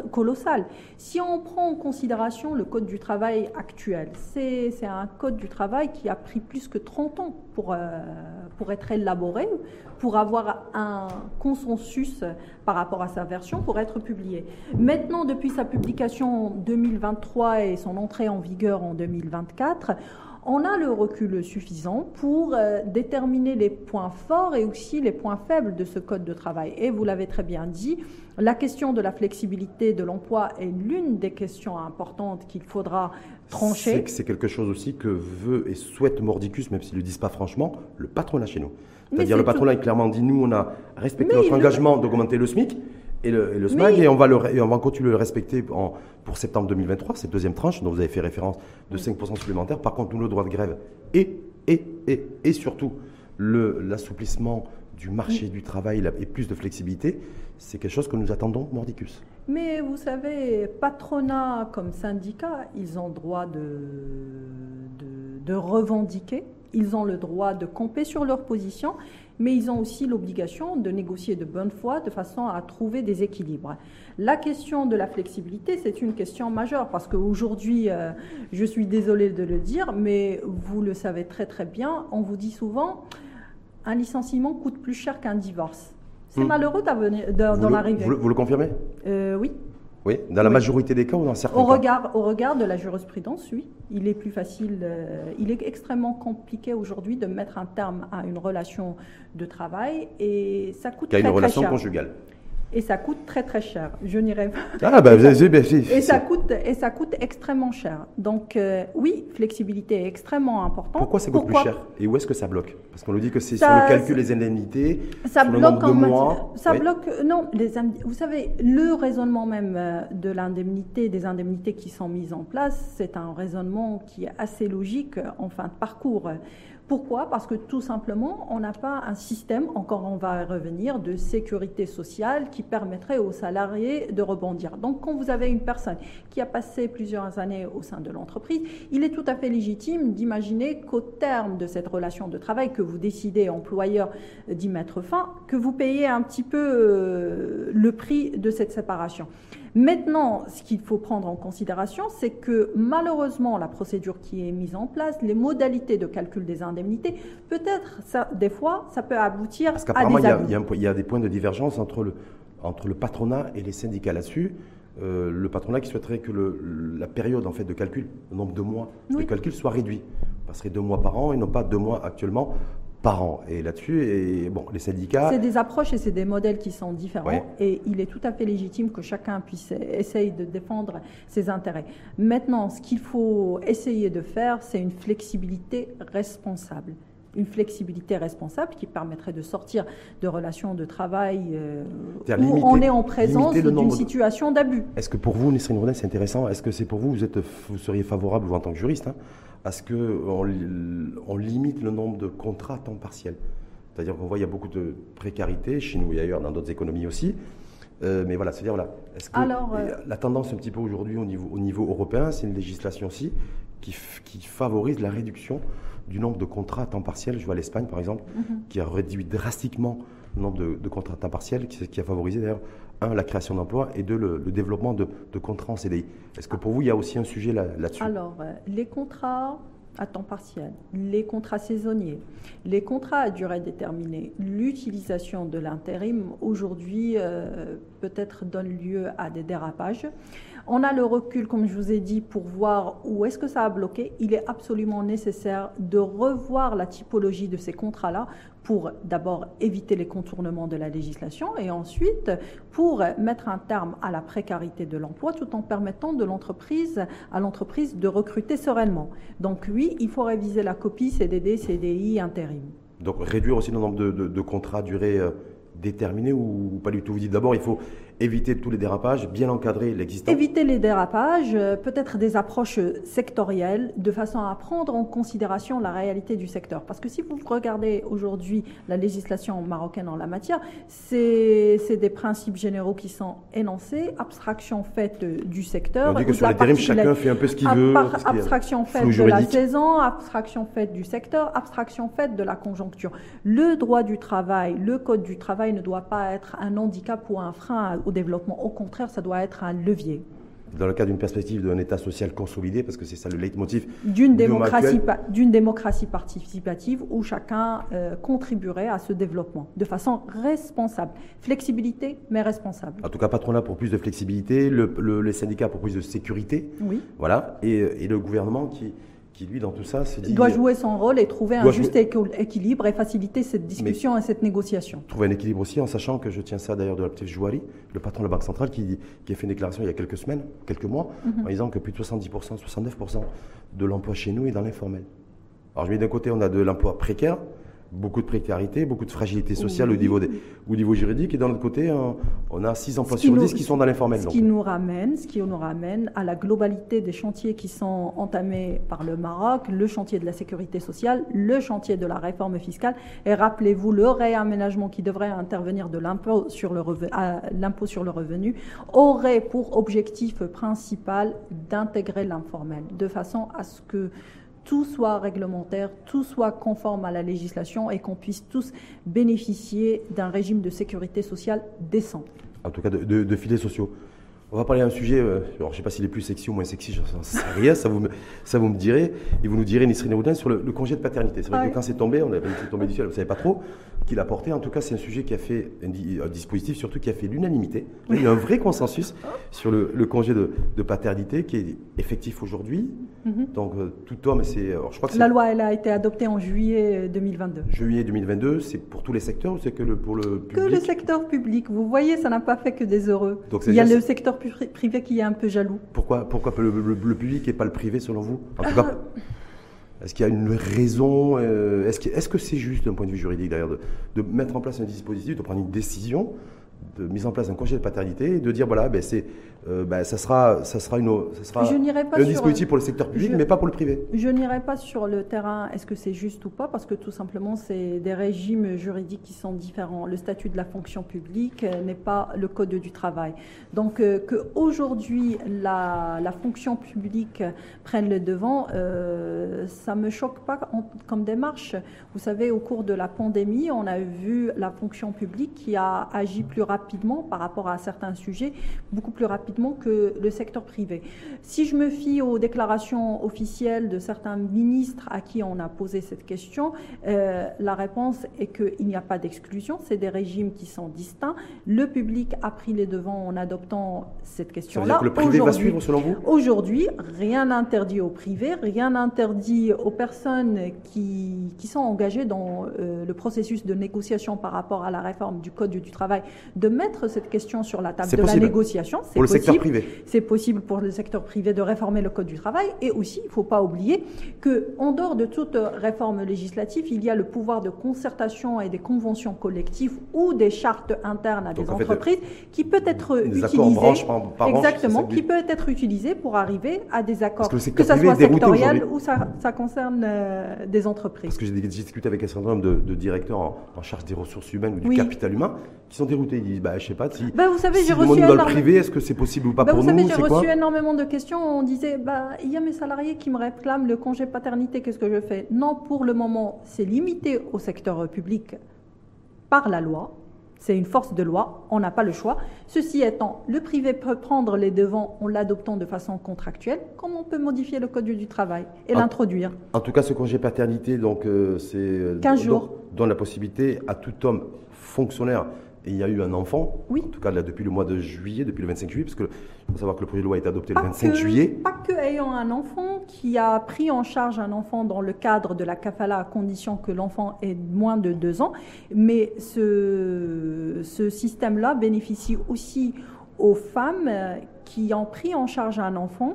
colossal. Si on prend en considération le Code du travail actuel, c'est un Code du travail qui a pris plus que 30 ans pour, euh, pour être élaboré, pour avoir un consensus par rapport à sa version, pour être publié. Maintenant, depuis sa publication en 2023 et son entrée en vigueur en 2024, on a le recul suffisant pour euh, déterminer les points forts et aussi les points faibles de ce code de travail. Et vous l'avez très bien dit, la question de la flexibilité de l'emploi est l'une des questions importantes qu'il faudra trancher. C'est quelque chose aussi que veut et souhaite Mordicus, même s'ils ne le disent pas franchement, le patronat chez nous. C'est-à-dire le patronat a clairement dit, nous, on a respecté notre engagement d'augmenter le SMIC, et le, SMAG, et, on va le, on va continuer de le respecter en, pour septembre 2023, cette deuxième tranche dont vous avez fait référence de 5% supplémentaires. Par contre, nous, le droit de grève et, et, et, et surtout l'assouplissement du marché du travail et plus de flexibilité, c'est quelque chose que nous attendons, Mordicus. Mais vous savez, patronat comme syndicat, ils ont droit de, de, de revendiquer, ils ont le droit de camper sur leur position mais ils ont aussi l'obligation de négocier de bonne foi de façon à trouver des équilibres. La question de la flexibilité, c'est une question majeure parce qu'aujourd'hui, euh, je suis désolée de le dire, mais vous le savez très très bien, on vous dit souvent, un licenciement coûte plus cher qu'un divorce. C'est hmm. malheureux d'en arriver. Vous, vous, le confirmez? Euh, Oui. Oui, dans la majorité des cas ou dans certains au cas regard, Au regard de la jurisprudence, oui. Il est plus facile, euh, il est extrêmement compliqué aujourd'hui de mettre un terme à une relation de travail et ça coûte très, une relation cher. conjugale. Et ça coûte très très cher. Je n'irai pas. Ah bah, et, ça coûte et ça coûte extrêmement cher. Donc euh, oui, flexibilité est extrêmement importante. Pourquoi ça coûte plus cher? Et où est-ce que ça bloque? Parce qu'on nous dit que c'est sur le calcul des indemnités, ça sur bloque le nombre de mois. Ça bloque. Non, les, vous savez, le raisonnement même euh, de l'indemnité, des indemnités qui sont mises en place, c'est un raisonnement qui est assez logique en fin de parcours. Pourquoi? Parce que tout simplement, on n'a pas un système, encore on va revenir, de sécurité sociale qui permettrait aux salariés de rebondir. Donc quand vous avez une personne qui a passé plusieurs années au sein de l'entreprise, il est tout à fait légitime d'imaginer qu'au terme de cette relation de travail que vous décidez, employeur, d'y mettre fin, que vous payez un petit peu euh, le prix de cette séparation. Maintenant, ce qu'il faut prendre en considération, c'est que malheureusement, la procédure qui est mise en place, les modalités de calcul des indemnités, peut-être, des fois, ça peut aboutir Parce à des il y, a, il, y a des points de divergence entre le, entre le patronat et les syndicats là-dessus. Euh, le patronat qui souhaiterait que le- la période en fait, de calcul, le nombre de mois de calcul soit réduit. On passerait deux mois par an et non pas deux mois actuellement par an. Et là-dessus, et, bon, les syndicats. C'est des approches et c'est des modèles qui sont différents Ouais. et il est tout à fait légitime que chacun puisse essayer de défendre ses intérêts. Maintenant, ce qu'il faut essayer de faire, c'est une flexibilité responsable. Une flexibilité responsable qui permettrait de sortir de relations de travail euh, où limiter- on est en présence d'une situation d'abus. Est-ce que pour vous, Nesrine Rodin, c'est intéressant? Est-ce que c'est pour vous, vous, êtes, vous seriez favorable, vous en tant que juriste, hein, à ce qu'on on limite le nombre de contrats à temps partiel C'est-à-dire qu'on voit il y a beaucoup de précarité chez nous et ailleurs, dans d'autres économies aussi. Euh, mais voilà, c'est-à-dire, voilà, est-ce que Alors, euh, la tendance un petit peu aujourd'hui au niveau, au niveau européen, c'est une législation aussi qui, favorise la réduction du nombre de contrats à temps partiel. Je vois l'Espagne, par exemple, Mhm. qui a réduit drastiquement le nombre de, de contrats à temps partiel, qui, qui a favorisé d'ailleurs, un, la création d'emplois et deux, le, développement de, contrats en CDI. Est-ce que pour vous, il y a aussi un sujet là- là-dessus? Alors, euh, les contrats à temps partiel, les contrats saisonniers, les contrats à durée déterminée, l'utilisation de l'intérim, aujourd'hui, euh, peut-être donne lieu à des dérapages. On a le recul, comme je vous ai dit, pour voir où est-ce que ça a bloqué. Il est absolument nécessaire de revoir la typologie de ces contrats-là pour d'abord éviter les contournements de la législation et ensuite pour mettre un terme à la précarité de l'emploi tout en permettant de l'entreprise à l'entreprise de recruter sereinement. Donc oui, il faut réviser la copie CDD, CDI, intérim. Donc réduire aussi le nombre de, contrats à durée euh, déterminée ou pas du tout? Vous dites d'abord, il faut éviter tous les dérapages, bien encadrer l'existant. Éviter les dérapages, euh, peut-être des approches sectorielles, de façon à prendre en considération la réalité du secteur. Parce que si vous regardez aujourd'hui la législation marocaine en la matière, c'est des principes généraux qui sont énoncés, abstraction faite du secteur. On dit que sur l'intérim, particularité- chacun fait un peu ce qu'il veut. abstraction faite de la saison, abstraction faite du secteur, abstraction faite de la conjoncture. Le droit du travail, le code du travail ne doit pas être un handicap ou un frein au développement. Au contraire, ça doit être un levier Dans le cadre d'une perspective d'un État social consolidé, parce que c'est ça le leitmotiv d'une démocratie, pa- démocratie participative où chacun euh, contribuerait à ce développement de façon responsable. Flexibilité, mais responsable. En tout cas, patronat pour plus de flexibilité, le- le- les syndicats pour plus de sécurité, Oui. voilà, et, et le gouvernement qui, qui, lui, dans tout ça, se dit doit jouer son rôle et trouver un juste équ- équilibre et faciliter cette discussion et cette négociation. trouver un équilibre aussi, en sachant que je tiens ça d'ailleurs de la petite Jouari, le patron de la Banque centrale, qui, qui a fait une déclaration il y a quelques semaines, quelques mois, Mhm. en disant que plus de 70%, 69% de l'emploi chez nous est dans l'informel. Alors je mets d'un côté, on a de l'emploi précaire, beaucoup de précarité, beaucoup de fragilité sociale au, niveau des- au niveau juridique, et de l'autre côté, on, on a 6 emplois sur nous- 10 qui sont dans l'informel. Ce donc. qui nous ramène, ce qui nous ramène à la globalité des chantiers qui sont entamés par le Maroc, le chantier de la sécurité sociale, le chantier de la réforme fiscale, et rappelez-vous le réaménagement qui devrait intervenir de l'impôt sur le revenu, l'impôt sur le revenu aurait pour objectif principal d'intégrer l'informel, de façon à ce que tout soit réglementaire, tout soit conforme à la législation et qu'on puisse tous bénéficier d'un régime de sécurité sociale décent. en tout cas de, filets sociaux. On va parler d'un sujet, euh, alors je ne sais pas s'il est plus sexy ou moins sexy, je n'en sais rien, ça vous, me, ça vous me direz. Et vous nous direz, Nisrine Houdin, sur le, le congé de paternité. C'est vrai Ouais. que quand c'est tombé, on avait tombé du ciel, vous ne savez pas trop qui l'a porté. En tout cas, c'est un sujet qui a fait, un, di- un dispositif surtout qui a fait l'unanimité. Il y a un vrai consensus sur le, le congé de, de paternité qui est effectif aujourd'hui. Mhm. Donc euh, tout homme, c'est, alors, je crois que c'est La loi, elle a été adoptée en juillet 2022. juillet 2022, c'est pour tous les secteurs ou c'est que le, pour le public Que le secteur public, vous voyez, ça n'a pas fait que des heureux. Donc, Il y a le secteur privé qui est un peu jaloux. Pourquoi, pourquoi le, le- le public et pas le privé selon vous? En tout Ah. cas, est-ce qu'il y a une raison euh, Est-ce que c'est juste d'un point de vue juridique d'ailleurs de, de mettre en place un dispositif, de prendre une décision de mise en place d'un congé de paternité et de dire voilà, ben c'est euh, ben, ça sera, ça sera, une, ça sera Je n'irai pas un sur- dispositif pour le secteur public, je- mais pas pour le privé. Je n'irai pas sur le terrain, est-ce que c'est juste ou pas, parce que tout simplement, c'est des régimes juridiques qui sont différents. Le statut de la fonction publique euh, n'est pas le code du travail. Donc, euh, qu'aujourd'hui, la, la fonction publique prenne le devant, euh, ça ne me choque pas en- comme démarche. Vous savez, au cours de la pandémie, on a vu la fonction publique qui a agi plus rapidement par rapport à certains sujets, beaucoup plus rapidement que le secteur privé. Si je me fie aux déclarations officielles de certains ministres à qui on a posé cette question, euh, la réponse est qu'il n'y a pas d'exclusion, c'est des régimes qui sont distincts. Le public a pris les devants en adoptant cette question-là. le privé va suivre, selon vous? Aujourd'hui, rien n'interdit au privé, rien n'interdit aux personnes qui, qui sont engagées dans euh, le processus de négociation par rapport à la réforme du Code du travail de mettre cette question sur la table de possible. la négociation. C'est Pour le secteur possible. privé. C'est possible pour le secteur privé de réformer le Code du travail. Et aussi, il ne faut pas oublier que, en dehors de toute réforme législative, il y a le pouvoir de concertation et des conventions collectives ou des chartes internes à Donc, des en fait, entreprises qui peut être utilisé. par, par Exactement, qui peut être utilisé pour arriver à des accords, que que, ça soit sectoriel ou ça, ça concerne euh, des entreprises. Parce que j'ai j'ai discuté avec un certain nombre de, de directeurs en, en charge des ressources humaines ou du Oui. capital humain qui sont déroutés. Ils disent, bah, je sais pas si. Ben, vous savez, si j'ai le reçu, monde dans le énorme- privé, est-ce que c'est possible ou pas Ben, pour vous savez, j'ai reçu énormément de questions. On disait, bah, il y a mes salariés qui me réclament le congé paternité, qu'est-ce que je fais? Non, pour le moment, c'est limité au secteur public par la loi. C'est une force de loi, on n'a pas le choix. Ceci étant, le privé peut prendre les devants en l'adoptant de façon contractuelle, comme on peut modifier le code du travail et l'introduire. En tout cas, ce congé paternité, donc, euh, c'est. euh, 15 don- jours. Donne la possibilité à tout homme fonctionnaire, et il y a eu un enfant, Oui. en tout cas là, depuis le mois de juillet, depuis le 25 juillet, parce que il faut savoir que le projet de loi a été adopté Pas le 25 que- juillet. Pas que ayant un enfant qui a pris en charge un enfant dans le cadre de la kafala à condition que l'enfant ait moins de deux ans, mais ce, ce système-là bénéficie aussi aux femmes euh, qui ont pris en charge un enfant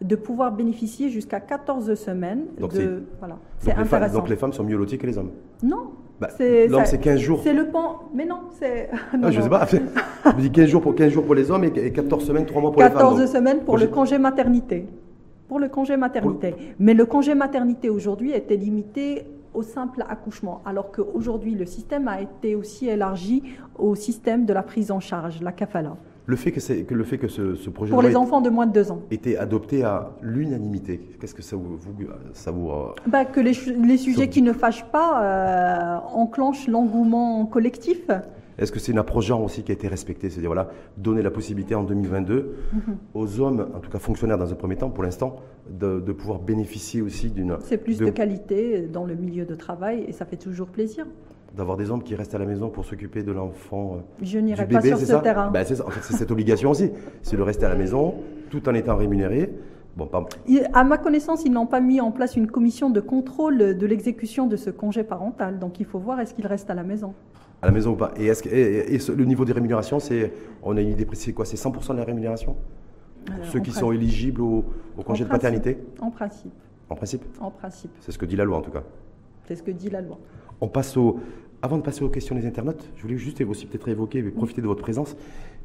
de pouvoir bénéficier jusqu'à 14 semaines Donc de... Voilà, c'est femmes, donc les femmes sont mieux loties que les hommes. Non, Bah, C'est- L'homme, ça- c'est 15 jours. c'est le pan... Mais non, c'est... Ah, je non. sais pas. Je dis 15 jours pour, 15 jours pour les hommes et et 14 semaines, 3 mois pour les femmes. 14 donc. semaines pour Congé- le congé maternité. Pour le congé maternité. Mais le congé maternité aujourd'hui était limité au simple accouchement, alors qu'aujourd'hui le système a été aussi élargi au système de la prise en charge, la kafala, Le fait que, que le fait que ce, ce projet pour de les enfants de moins de 2 ans. ait été adopté à l'unanimité, qu'est-ce que ça vous, vous- ça vous euh, Bah, que les, sujets qui ne fâchent pas euh, enclenchent l'engouement collectif. Est-ce que c'est une approche genre aussi qui a été respectée C'est-à-dire, voilà, donner la possibilité en 2022 Mhm. aux hommes, en tout cas fonctionnaires dans un premier temps, pour l'instant, de, de pouvoir bénéficier aussi d'une. C'est plus de- de qualité dans le milieu de travail et ça fait toujours plaisir. D'avoir des hommes qui restent à la maison pour s'occuper de l'enfant. euh, Je n'irai pas sur ce ça terrain. Ben, c'est. En fait, cette obligation aussi. C'est de rester à la maison tout en étant rémunéré. Bon, À ma connaissance, ils n'ont pas mis en place une commission de contrôle de l'exécution de ce congé parental. Donc il faut voir est-ce qu'il reste à la maison. à la maison ou pas. Et, est-ce que, et, et ce- le niveau des rémunérations, c'est, on a une idée précise, quoi C'est 100% de la rémunération? Pour Euh, ceux qui principe. sont éligibles au, au congé En de paternité? En principe, En principe? En principe. C'est ce que dit la loi en tout cas. C'est ce que dit la loi. On passe au. Avant de passer aux questions des internautes, je voulais juste aussi peut-être évoquer et profiter de votre présence,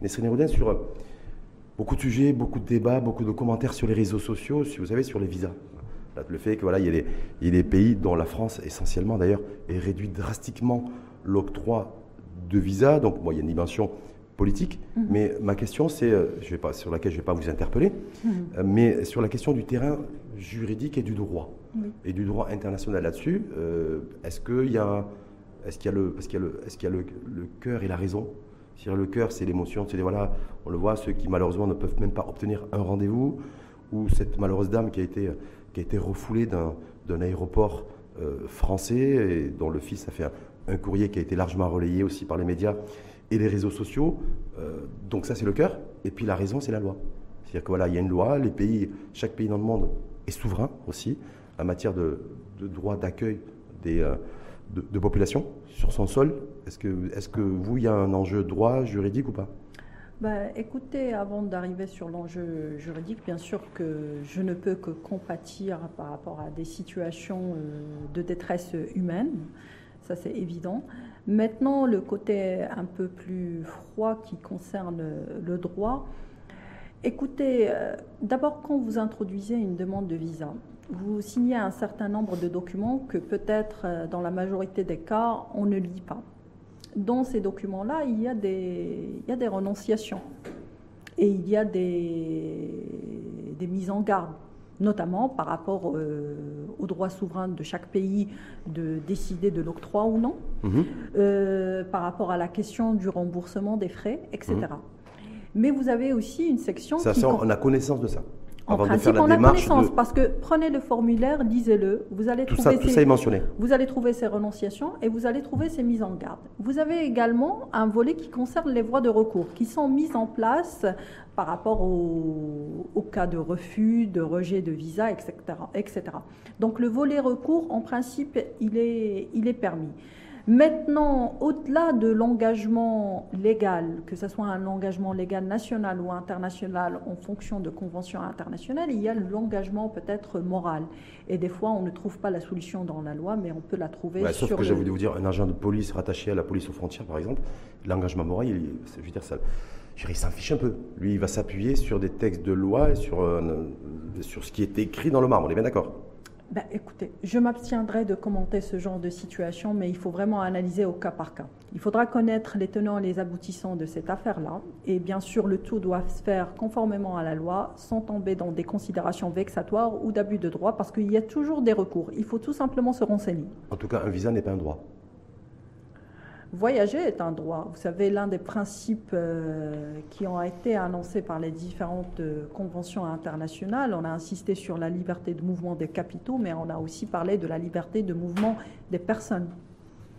Nesrine Roudin, sur euh, beaucoup de sujets, beaucoup de débats, beaucoup de commentaires sur les réseaux sociaux, si vous savez, sur les visas. Le fait que voilà, il y, a des, pays dont la France essentiellement d'ailleurs ait réduit drastiquement l'octroi de visas. Donc bon, il y a une dimension politique, Mhm. mais ma question c'est, euh, je vais pas sur laquelle je ne vais pas vous interpeller, Mhm. euh, mais sur la question du terrain juridique et du droit Et du droit international là-dessus. euh, est-ce qu'il y a, est-ce qu'il y a le, parce qu'il y a le, est-ce qu'il y a le, le cœur et la raison? Le cœur, c'est l'émotion, c'est voilà, on le voit, ceux qui malheureusement ne peuvent même pas obtenir un rendez-vous, ou cette malheureuse dame qui a été, qui a été refoulée d'un, d'un aéroport euh, français dont le fils a fait un, un courrier qui a été largement relayé aussi par les médias et les réseaux sociaux. Euh, donc ça c'est le cœur, et puis la raison c'est la loi. C'est-à-dire que voilà, il y a une loi, les pays, chaque pays dans le monde est souverain aussi en matière de, droit d'accueil des, euh, de, populations sur son sol. Est-ce que, est-ce que vous, il y a un enjeu droit juridique ou pas? Ben, écoutez, avant d'arriver sur l'enjeu juridique, bien sûr que je ne peux que compatir par rapport à des situations euh, de détresse humaine, ça c'est évident. Maintenant, le côté un peu plus froid qui concerne le droit, Écoutez, euh, d'abord, quand vous introduisez une demande de visa, vous signez un certain nombre de documents que peut-être, euh, dans la majorité des cas, on ne lit pas. Dans ces documents-là, il, y a des, il y a des renonciations et il y a des, des mises en garde notamment par rapport euh, au droit souverain de chaque pays de décider de l'octroi ou non, Mhm. euh, par rapport à la question du remboursement des frais, etc. Mhm. Mais vous avez aussi une section Ça, qui... ça, com- on a connaissance de ça. En Avant de principe, faire la on a connaissance de- parce que prenez le formulaire, lisez-le, vous allez tout trouver ça, tout ces- ça est mentionné. vous allez trouver ces renonciations et vous allez trouver ces mises en garde. Vous avez également un volet qui concerne les voies de recours, qui sont mises en place par rapport au, au cas de refus, de rejet de visa, etc., etc. Donc le volet recours, en principe, il est, il est permis. Maintenant, au-delà de l'engagement légal, que ce soit un engagement légal national ou international en fonction de conventions internationales, il y a l'engagement peut-être moral. Et des fois, on ne trouve pas la solution dans la loi, mais on peut la trouver Ouais, sauf sur que le- j'ai voulu vous dire, un agent de police rattaché à la police aux frontières, par exemple, l'engagement moral, il, je veux dire, ça, je s'en fiche un peu. Lui, il va s'appuyer sur des textes de loi et sur, euh, sur ce qui est écrit dans le marbre. On est bien d'accord Ben, écoutez, je m'abstiendrai de commenter ce genre de situation, mais il faut vraiment analyser au cas par cas. Il faudra connaître les tenants et les aboutissants de cette affaire-là, et bien sûr, le tout doit se faire conformément à la loi, sans tomber dans des considérations vexatoires ou d'abus de droit, parce qu'il y a toujours des recours. Il faut tout simplement se renseigner. En tout cas, un visa n'est pas un droit. Voyager est un droit. Vous savez, l'un des principes euh, qui ont été annoncés par les différentes euh, conventions internationales, on a insisté sur la liberté de mouvement des capitaux, mais on a aussi parlé de la liberté de mouvement des personnes.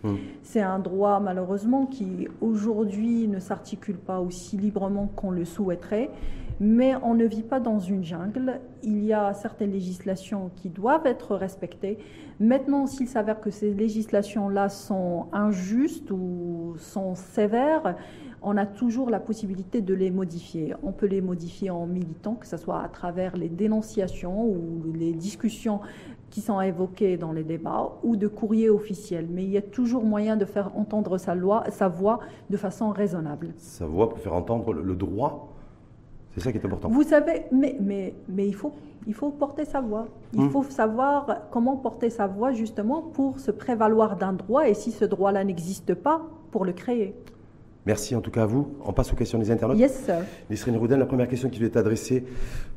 Hmm. C'est un droit malheureusement qui aujourd'hui ne s'articule pas aussi librement qu'on le souhaiterait, mais on ne vit pas dans une jungle. Il y a certaines législations qui doivent être respectées. Maintenant, s'il s'avère que ces législations-là sont injustes ou sont sévères, on a toujours la possibilité de les modifier. On peut les modifier en militant, que ce soit à travers les dénonciations ou les discussions qui sont évoquées dans les débats ou de courriers officiels. Mais il y a toujours moyen de faire entendre sa, loi, sa voix de façon raisonnable. Sa voix pour faire entendre le, le droit, c'est ça qui est important. Vous savez, mais, mais, mais il, faut, il faut porter sa voix. Il Hmm. faut savoir comment porter sa voix justement pour se prévaloir d'un droit et si ce droit-là n'existe pas, pour le créer. Merci en tout cas à vous. On passe aux questions des internautes. Yes, sir. Nisrine Rouden, la première question qui lui est adressée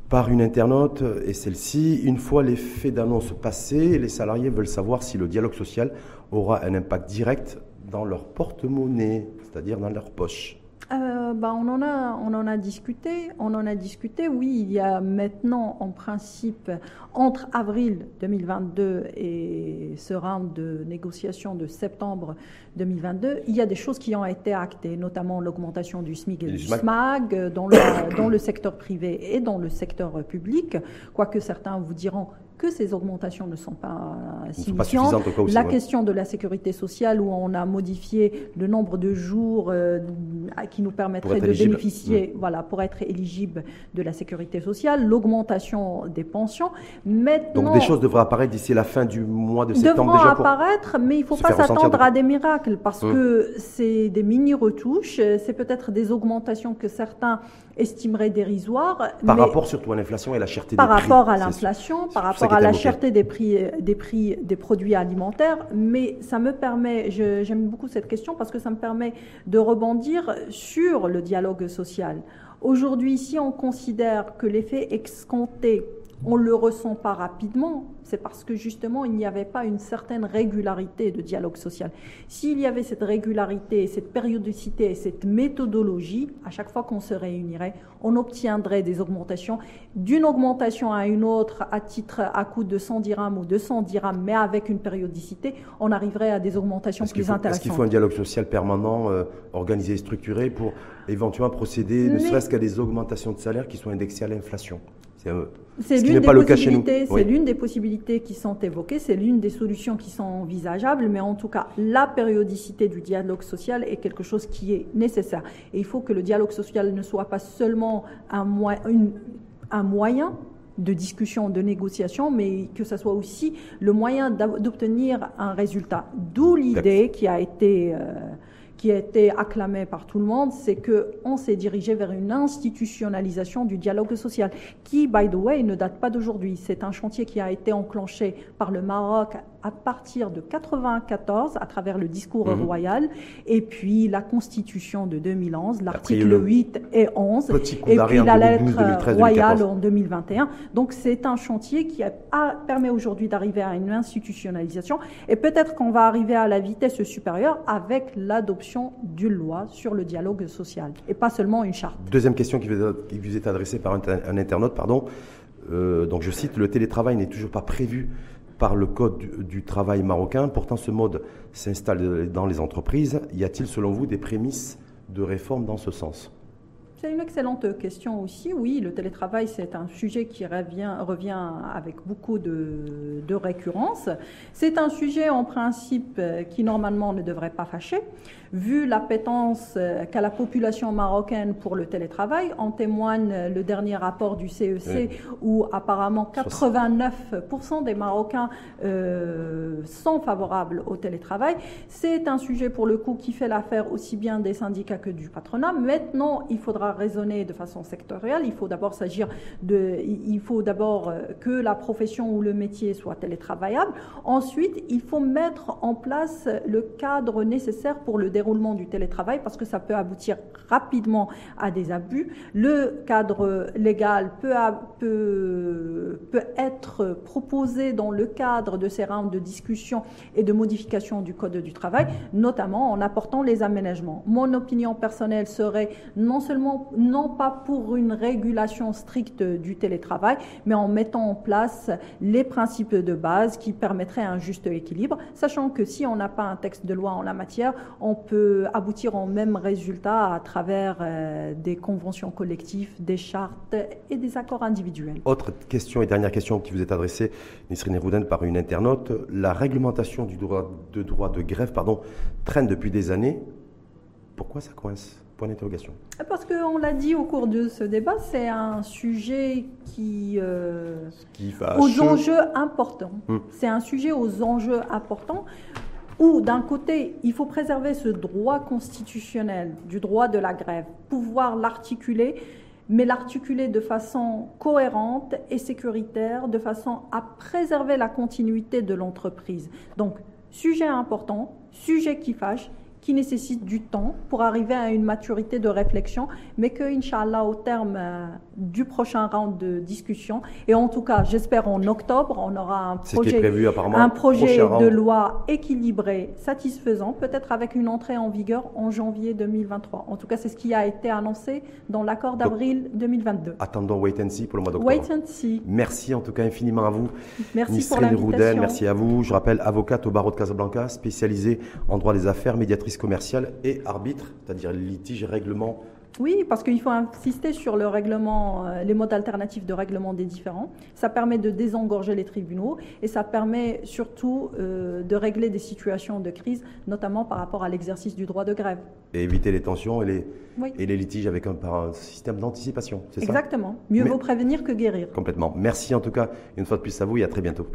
par une internaute est celle-ci. Une fois les faits d'annonce passés, les salariés veulent savoir si le dialogue social aura un impact direct dans leur porte-monnaie, c'est-à-dire dans leur poche. Euh, bah, on, en a, on en a discuté, on en a discuté. Oui, il y a maintenant, en principe, entre avril 2022 et ce round de négociation de septembre 2022, il y a des choses qui ont été actées, notamment l'augmentation du SMIC et Et du. SMAG dans le, dans le secteur privé et dans le secteur public, quoique certains vous diront que ces augmentations ne sont pas sont pas signifiantes. suffisantes au cas où c'est La question de la sécurité sociale, où on a modifié le nombre de jours euh, qui nous permettraient de éligible. bénéficier, voilà, pour être éligible de la sécurité sociale, l'augmentation des pensions. Maintenant, Donc des choses devraient apparaître d'ici la fin du mois de septembre devront déjà pour... apparaître, mais il ne faut pas s'attendre de- à des miracles parce Hum. que c'est des mini-retouches, euh, c'est peut-être des augmentations que certains estimeraient dérisoires. Par mais rapport surtout à l'inflation et la cherté par des prix. rapport à l'inflation, par rapport à la cherté des prix, des prix des produits alimentaires, mais ça me permet, j'aime beaucoup cette question parce que ça me permet de rebondir sur le dialogue social. Aujourd'hui, si on considère que l'effet escompté, on ne le ressent pas rapidement, c'est parce que justement, il n'y avait pas une certaine régularité de dialogue social. S'il y avait cette régularité, cette périodicité et cette méthodologie, à chaque fois qu'on se réunirait, on obtiendrait des augmentations. D'une augmentation à une autre, à titre, à coût de 100 dirhams ou 200 dirhams, mais avec une périodicité, on arriverait à des augmentations plus faut, est-ce intéressantes. qu'il faut un dialogue social permanent, euh, organisé et structuré pour éventuellement procéder, ne serait-ce qu'à des augmentations de salaire qui soient indexées à l'inflation? C'est, euh, Ce l'une des possibilités, c'est Oui. l'une des possibilités qui sont évoquées, c'est l'une des solutions qui sont envisageables, mais en tout cas, la périodicité du dialogue social est quelque chose qui est nécessaire. Et il faut que le dialogue social ne soit pas seulement un, moi- une- un moyen de discussion, de négociation, mais que ce soit aussi le moyen d'obtenir un résultat. D'où l'idée qui a été euh, qui a été acclamé par tout le monde, c'est qu'on s'est dirigé vers une institutionnalisation du dialogue social, qui, by the way, ne date pas d'aujourd'hui. C'est un chantier qui a été enclenché par le Maroc à partir de 94 à travers le discours mhm. royal et puis la constitution de 2011, l'article 8 et 11 et puis la lettre royale en 2021. Donc c'est un chantier qui a, permet aujourd'hui d'arriver à une institutionnalisation et peut-être qu'on va arriver à la vitesse supérieure avec l'adoption d'une loi sur le dialogue social et pas seulement une charte. Deuxième question qui vous est adressée par un, internaute, pardon. Euh, donc je cite, le télétravail n'est toujours pas prévu par le Code du, travail marocain. Pourtant, ce mode s'installe dans les entreprises. Y a-t-il, selon vous, des prémices de réforme dans ce sens? C'est une excellente question aussi. Oui, le télétravail, c'est un sujet qui revient, avec beaucoup de, de récurrence. C'est un sujet en principe qui normalement ne devrait pas fâcher. Vu l'appétence euh, qu'a la population marocaine pour le télétravail, en témoigne le dernier rapport du CEC e où apparemment 89% des Marocains euh, sont favorables au télétravail. C'est un sujet pour le coup qui fait l'affaire aussi bien des syndicats que du patronat. Maintenant, il faudra raisonner de façon sectorielle. Il faut d'abord s'agir de, il faut d'abord euh, que la profession ou le métier soit télétravaillable. Ensuite, il faut mettre en place le cadre nécessaire pour le développement déroulement du télétravail parce que ça peut aboutir rapidement à des abus. Le cadre légal peut, peut, peut être proposé dans le cadre de ces rounds de discussion et de modification du Code du travail, notamment en apportant les aménagements. Mon opinion personnelle serait non seulement non pas pour une régulation stricte du télétravail, mais en mettant en place les principes de base qui permettraient un juste équilibre, sachant que si on n'a pas un texte de loi en la matière, on peut aboutir au même résultat à travers euh, des conventions collectives, des chartes et des accords individuels. Autre question et dernière question qui vous est adressée, Nisrine Rouden, par une internaute. La réglementation du droit de, droit de grève pardon, traîne depuis des années. Pourquoi ça coince? Point d'interrogation. Parce qu'on l'a dit au cours de ce débat, c'est un sujet qui, euh, aux enjeux importants. Hmm. C'est un sujet aux enjeux importants où d'un côté, il faut préserver ce droit constitutionnel du droit de la grève, pouvoir l'articuler, mais l'articuler de façon cohérente et sécuritaire, de façon à préserver la continuité de l'entreprise. Donc, sujet important, sujet qui fâche, qui nécessite du temps pour arriver à une maturité de réflexion, mais que, Inch'Allah, au terme euh, du prochain round de discussion, et en tout cas, j'espère en octobre, on aura un projet, un projet de loi équilibré, satisfaisant, peut-être avec une entrée en vigueur en janvier 2023. En tout cas, c'est ce qui a été annoncé dans l'accord d'avril 2022. Attendons wait and see pour le mois d'octobre. Wait and see. Merci en tout cas infiniment à vous. Merci pour l'invitation. merci à vous. Je rappelle, avocate au barreau de Casablanca, spécialisée en droit des affaires, médiatrice commercial et arbitre, c'est-à-dire litige et règlement oui, parce qu'il faut insister sur le règlement, euh, les modes alternatifs de règlement des différends. Ça permet de désengorger les tribunaux et ça permet surtout euh, de régler des situations de crise, notamment par rapport à l'exercice du droit de grève. Et éviter les tensions et les, et les litiges avec un, un système d'anticipation, c'est ça? Exactement. Mieux vaut prévenir que guérir. Complètement. Merci en tout cas une fois de plus à vous et à très bientôt.